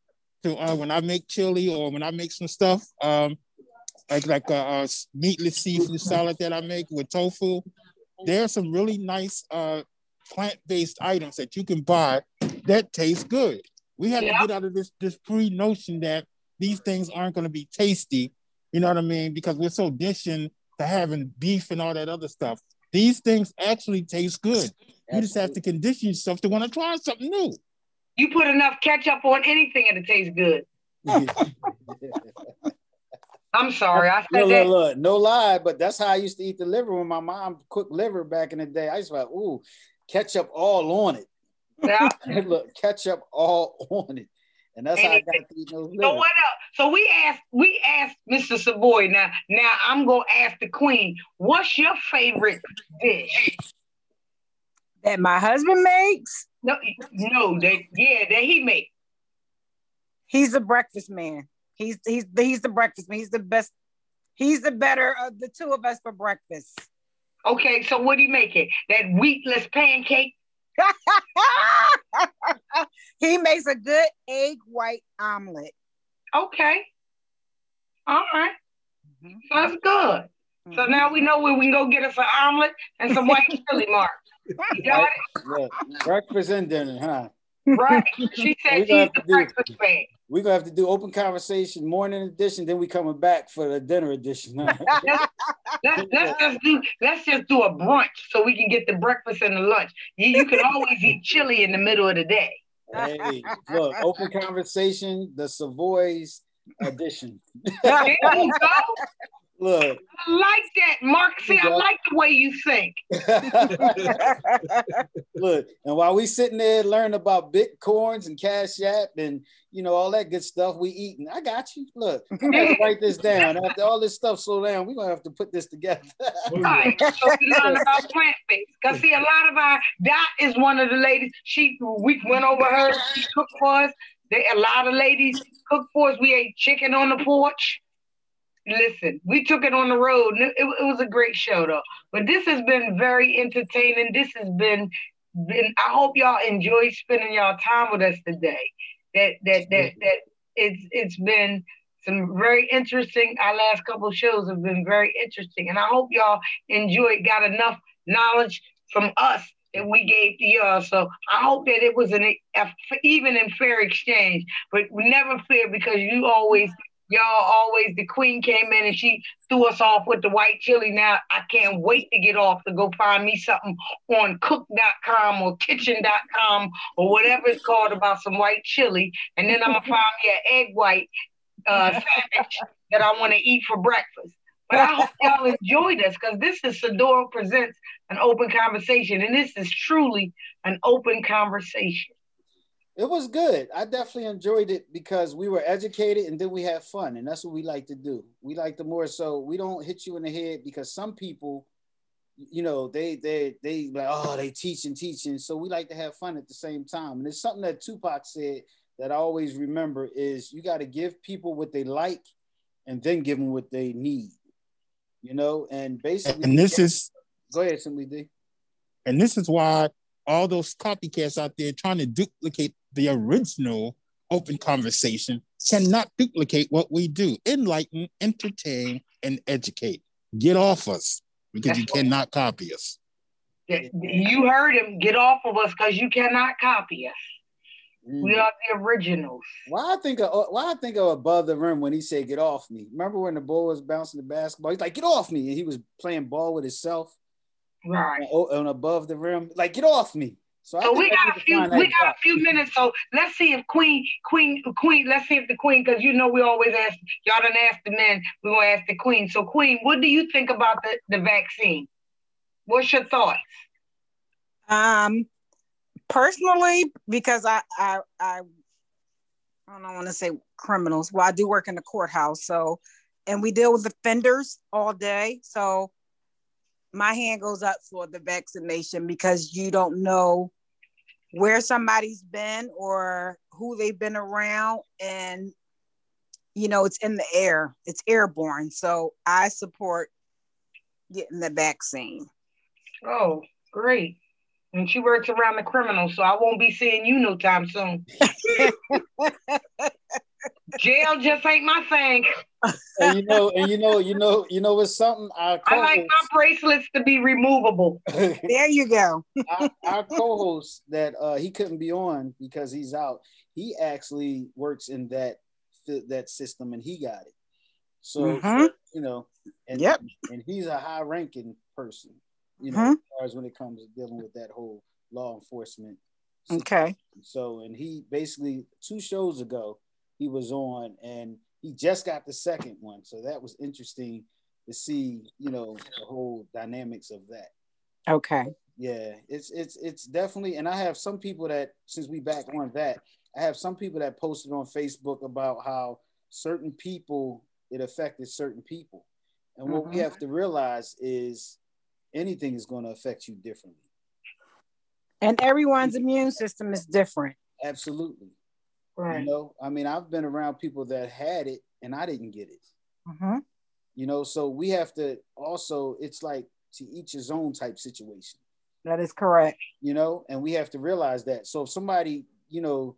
to uh, when I make chili or when I make some stuff, um, like like a, a meatless seafood salad that I make with tofu. There are some really nice uh, plant-based items that you can buy that taste good. We have Yeah. to get out of this this pre-notion that these things aren't going to be tasty. You know what I mean? Because we're so conditioned to having beef and all that other stuff. These things actually taste good. You just have to condition yourself to want to try something new. you put enough ketchup on anything and it tastes good. I'm sorry, I said Look, that. look, look, no lie, but that's how I used to eat the liver when my mom cooked liver back in the day. I used to be like, ooh, ketchup all on it. Yeah. look, ketchup all on it. And that's how I got to eat those liver. So what else? So we asked we asked Mr. Savoy now. Now I'm gonna ask the Queen, what's your favorite dish? that my husband makes. No, no, that yeah, that he make. He's a breakfast man. He's he's he's the breakfast man. He's the best. He's the better of the two of us for breakfast. Okay, so what he make it? That wheatless pancake? he makes a good egg white omelet. Okay. All right. Mhm. That's good. So now we know where we can go get us an omelet and some white chili mark. You got Look, breakfast and dinner, huh? Right. She We said she's the breakfast fan. We're gonna have to do open conversation morning edition, then we coming back for the dinner edition. Let's, let's just do let's just do a brunch so we can get the breakfast and the lunch. You, you can always eat chili in the middle of the day. hey, look, open conversation, the Savoys edition. There you go. Look, I like that, Mark. See, I like the way you think. look, and while we sitting there learning about bitcoins and cash app and you know all that good stuff, we eating. I got you. Look, I'm gonna have to write this down. After all this stuff slow down, we're gonna have to put this together. Right. So we learn about plant based. Cause see, a lot of our Dot is one of the ladies. She we went over her. She cooked for us. They, a lot of ladies cook for us. We ate chicken on the porch. Listen, we took it on the road. It, it was a great show though. But this has been very entertaining. This has been been. I hope y'all enjoy spending y'all time with us today. That that that that it's it's been some very interesting. Our last couple shows have been very interesting, and I hope y'all enjoyed, got enough knowledge from us that we gave to y'all. So I hope that it was an a, even and fair exchange. But never fear because you always. Y'all always, the queen came in and she threw us off with the white chili. Now I can't wait to get off to go find me something on cook.com or kitchen.com or whatever it's called about some white chili. And then I'm going to find me an egg white uh, sandwich that I want to eat for breakfast. But I hope y'all enjoyed us because this is Sadora Presents an open conversation. And this is truly an open conversation. It was good. I definitely enjoyed it because we were educated and then we had fun, and that's what we like to do. We like to more so we don't hit you in the head because some people, you know, they they they like oh they teaching teaching. So we like to have fun at the same time, and it's something that Tupac said that I always remember is you got to give people what they like, and then give them what they need. You know, and basically, And this is go ahead, simply D. and this is why all those copycats out there trying to duplicate the original open conversation cannot duplicate what we do enlighten entertain and educate. Get off us because That's you right. cannot copy us. You heard him. Get off of us because you cannot copy us. Mm. We are the originals. Why I think of uh, why I think of above the rim when he said "get off me." Remember when the ball was bouncing the basketball? He's like, "Get off me!" and he was playing ball with himself. Right. On, above the rim, like, "Get off me!" So, so we got a few we got a few minutes. So let's see if Queen Queen Queen. Let's see if the Queen, because you know we always ask y'all don't ask the men. We gonna ask the Queen. So Queen, what do you think about the the vaccine? What's your thoughts? Um, personally, because I I I, I don't want to say criminals. Well, I do work in the courthouse, so and we deal with offenders all day. So my hand goes up for the vaccination because you don't know where somebody's been or who they've been around. And you know it's in the air it's airborne. So i support getting the vaccine. Oh great. And she works around the criminals, so I won't be seeing you no time soon. Jail just ain't my thing. and you know, and you know, you know, you know, it's something. I like my bracelets to be removable. there you go. our, our, co-host that uh, he couldn't be on because he's out. He actually works in that that system, and he got it. So mm-hmm. you know, and yep, and he's a high-ranking person you know, mm-hmm. as far as when it comes to dealing with that whole law enforcement. Okay. So, and he basically two shows ago he was on, and he just got the second one. So that was interesting to see, you know, the whole dynamics of that. Okay. Yeah, it's it's it's definitely, and I have some people that since we back on that, I have some people that posted on Facebook about how certain people it affected certain people, and what mm-hmm. we have to realize is anything is going to affect you differently. And everyone's immune system is different. Absolutely. Right. You know, I mean, I've been around people that had it and I didn't get it. Mm-hmm. You know, so we have to also, it's like to each his own type situation. That is correct. You know, and we have to realize that. So if somebody, you know,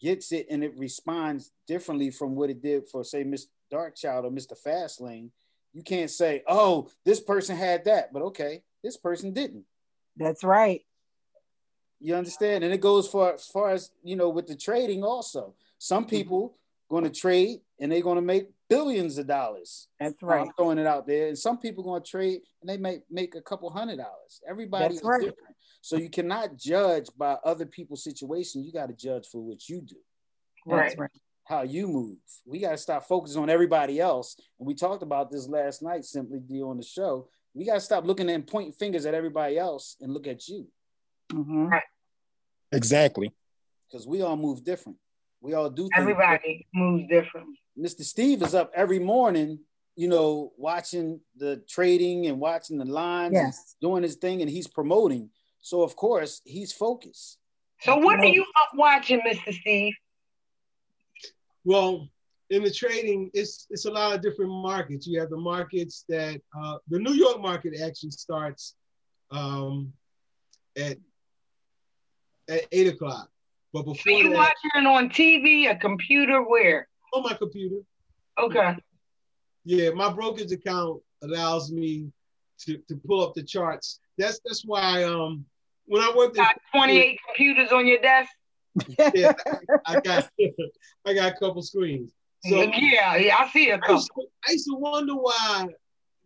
gets it and it responds differently from what it did for, say, Miss Darkchild or Mr. Fastlane, you can't say, oh, this person had that, but okay, this person didn't. That's right. You understand? And it goes for as far as you know with the trading also. Some mm-hmm. people mm-hmm. going to trade and they're going to make billions of dollars. That's right. I'm throwing it out there. And some people going to trade and they may make a couple hundred dollars. Everybody That's is right. different. So you cannot judge by other people's situation. You got to judge for what you do. Right. right how you move. We got to stop focusing on everybody else. And we talked about this last night, simply D on the show. We got to stop looking and pointing fingers at everybody else and look at you. Mm-hmm. Exactly. Because we all move different. We all do. Everybody moves different. Mr. Steve is up every morning, you know, watching the trading and watching the lines, yes. doing his thing, and he's promoting. So of course he's focused. So what are you up watching, Mr. Steve? Well, in the trading, it's it's a lot of different markets. You have the markets that uh, the New York market actually starts um, at at eight o'clock. But before Are you that, watching it on TV, a computer, where? On my computer. Okay. Yeah, my brokerage account allows me to, to pull up the charts. That's that's why um when I worked got 28 computers on your desk yeah, I got I got a couple screens. So yeah, yeah, I see a couple. I used, to, I used to wonder why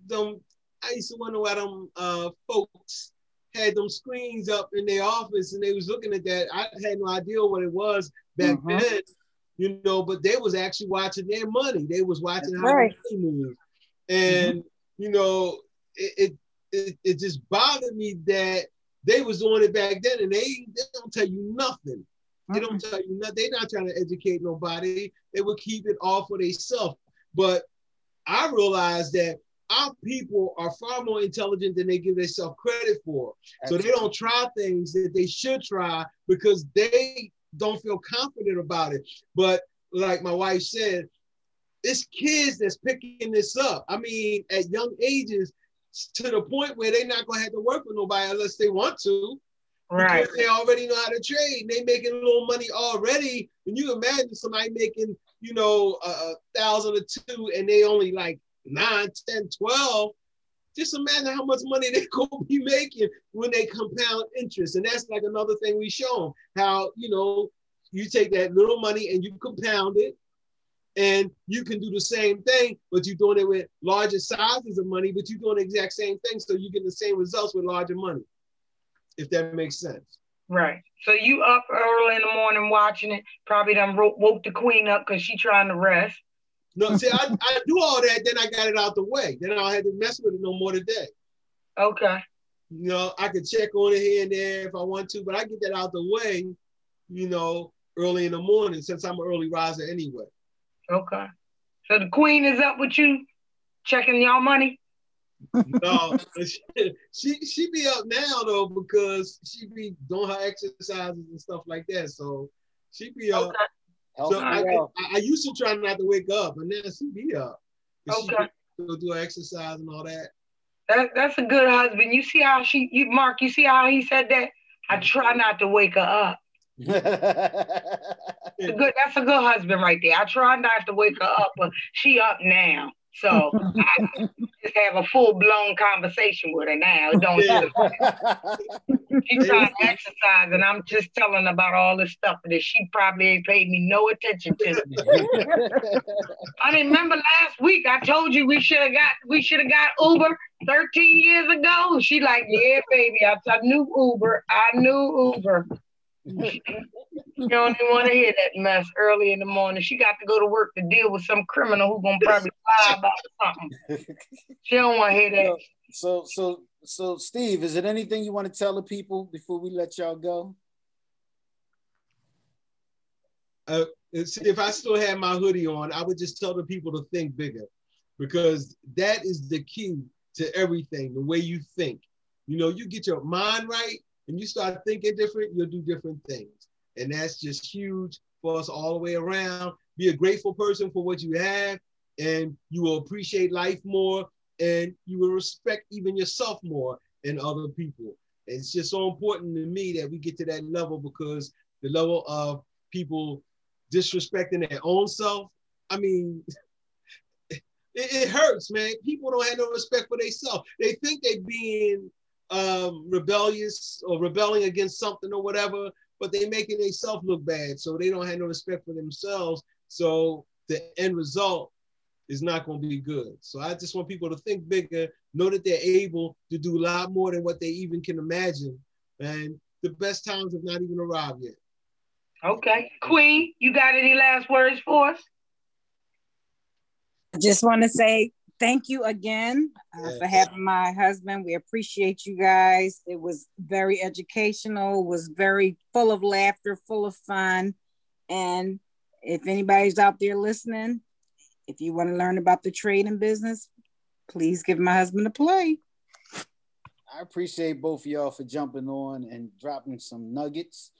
them. I used to wonder why them uh, folks had them screens up in their office and they was looking at that. I had no idea what it was back mm-hmm. then, you know. But they was actually watching their money. They was watching That's how right. they move, and mm-hmm. you know, it, it it it just bothered me that they was doing it back then and they, they don't tell you nothing. They don't tell you nothing. They're not trying to educate nobody. They will keep it all for themselves. But I realized that our people are far more intelligent than they give themselves credit for. So they don't try things that they should try because they don't feel confident about it. But like my wife said, it's kids that's picking this up. I mean, at young ages, to the point where they're not gonna have to work with nobody unless they want to. Right. Because they already know how to trade. They making a little money already. And you imagine somebody making, you know, a, a thousand or two, and they only like 9, 10, 12, just imagine how much money they could be making when they compound interest. And that's like another thing we show them how, you know, you take that little money and you compound it and you can do the same thing, but you're doing it with larger sizes of money, but you're doing the exact same thing. So you get the same results with larger money, if that makes sense. Right. So you up early in the morning watching it, probably done woke the queen up because she trying to rest. No, see, I, I do all that, then I got it out the way. Then I don't have to mess with it no more today. Okay. You know, I could check on it here and there if I want to, but I get that out the way, you know, early in the morning since I'm an early riser anyway. Okay. So the queen is up with you, checking y'all money. no, she she be up now though because she be doing her exercises and stuff like that. So she be up. Okay. So I, I, I, used to try not to wake up, but now she be up. Okay. She go do her exercise and all that. That that's a good husband. You see how she you Mark, you see how he said that? I try not to wake her up that's a good. That's a good husband right there. I try not to wake her up, but she up now. So I just have a full blown conversation with her now. Don't she's trying to exercise, and I'm just telling about all this stuff that she probably ain't paid me no attention to. I remember last week I told you we should have got we should have got Uber 13 years ago. She like, yeah, baby, I, I knew Uber. I knew Uber you don't even want to hear that mess early in the morning. She got to go to work to deal with some criminal who's gonna probably lie about something. She don't want to hear that. So, so, so, Steve, is it anything you want to tell the people before we let y'all go? Uh, if I still had my hoodie on, I would just tell the people to think bigger, because that is the key to everything. The way you think. You know, you get your mind right, and you start thinking different, you'll do different things. And that's just huge for us all the way around. Be a grateful person for what you have, and you will appreciate life more, and you will respect even yourself more and other people. It's just so important to me that we get to that level because the level of people disrespecting their own self, I mean, it, it, hurts, man. People don't have no respect for themselves. They think they being um, rebellious or rebelling against something or whatever, but they making themselves look bad. So they don't have no respect for themselves. So the end result is not going to be good. So I just want people to think bigger, know that they're able to do a lot more than what they even can imagine. And the best times have not even arrived yet. Okay. Queen, you got any last words for us? I just want to say thank you again uh, for having my husband. We appreciate you guys. It was very educational, was very full of laughter, full of fun. And if anybody's out there listening, if you want to learn about the trade and business, please give my husband a play. I appreciate both of y'all for jumping on and dropping some nuggets.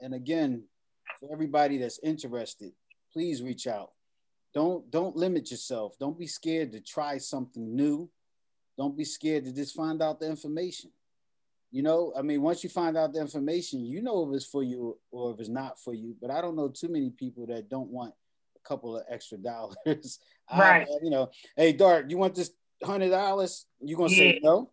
And again, for everybody that's interested, please reach out don't don't limit yourself. Don't be scared to try something new. Don't be scared to just find out the information. You know i mean once you find out the information you know if it's for you or if it's not for you. But i don't know too many people that don't want a couple of extra dollars. Right. I, you know hey dart you want this hundred dollars? You gonna yeah. say no?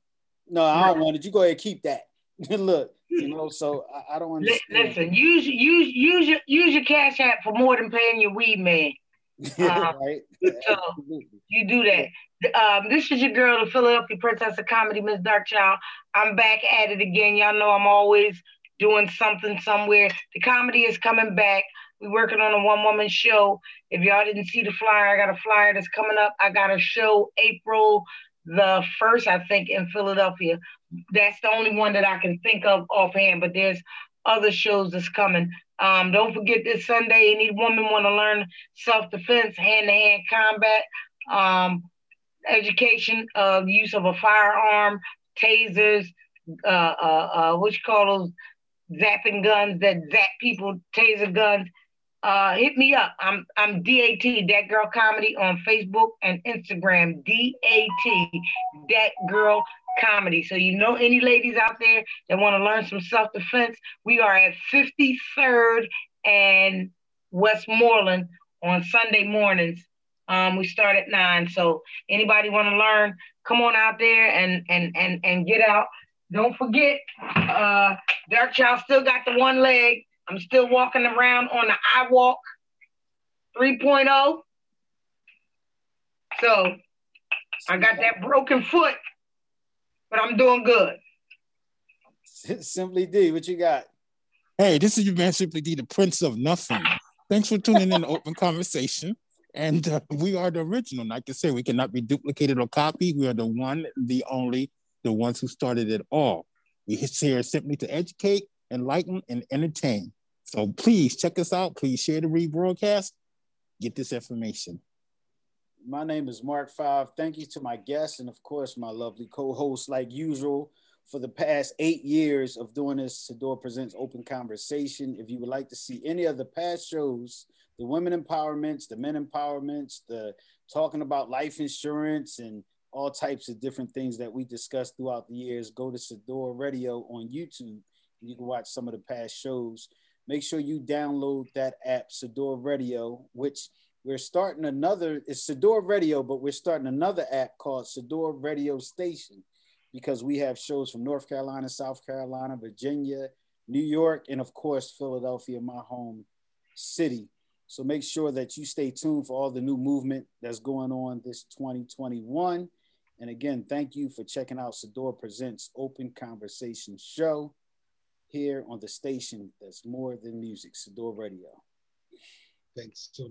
No i don't want it. You go ahead and keep that. Look you know so I, I don't understand. listen use use use your use your cash app for more than paying your weed man uh, right. So you do that. Um, this is your girl, the Philadelphia Princess of Comedy, Miss Darkchild. I'm back at it again. Y'all know I'm always doing something somewhere. The comedy is coming back. We're working on a one woman show. If y'all didn't see the flyer, I got a flyer that's coming up. I got a show April the first, I think, in Philadelphia. That's the only one that I can think of offhand, but there's other shows that's coming. Um, don't forget this Sunday, any woman want to learn self-defense, hand-to-hand combat, um, education of use of a firearm, tasers, uh, uh, uh, what you call those zapping guns that zap people, taser guns. Uh, hit me up. I'm I'm DAT Dat Girl Comedy on Facebook and Instagram. DAT Dat Girl comedy. So you know any ladies out there that want to learn some self-defense, we are at 53rd and Westmoreland on Sunday mornings Um, we start at nine. So anybody want to learn, come on out there and and and and get out. Don't forget, uh, Darkchild still got the one leg. I'm still walking around on the iWALK 3.0. So I got that broken foot, but I'm doing good. Simply D, what you got? Hey, this is your man Simply D, the Prince of Nothing. Thanks for tuning in to Open Conversation. And uh, we are the original. Like I can say, we cannot be duplicated or copied. We are the one, the only, the ones who started it all. We here simply to educate, enlighten, and entertain. So please check us out. Please share the rebroadcast. Get this information. My name is Mark Five. Thank you to my guests and, of course, my lovely co host, like usual for the past eight years of doing this, Sador Presents Open Conversation. If you would like to see any of the past shows, the women empowerments, the men empowerments, the talking about life insurance and all types of different things that we discussed throughout the years, go to Sador Radio on YouTube. And you can watch some of the past shows. Make sure you download that app, Sador Radio, which we're starting another, it's Sador Radio, but we're starting another app called Sador Radio Station because we have shows from North Carolina, South Carolina, Virginia, New York, and of course, Philadelphia, my home city. So make sure that you stay tuned for all the new movement that's going on this 2021. And again, thank you for checking out Sador Presents Open Conversation Show here on the station that's more than music, Sador Radio. Thanks so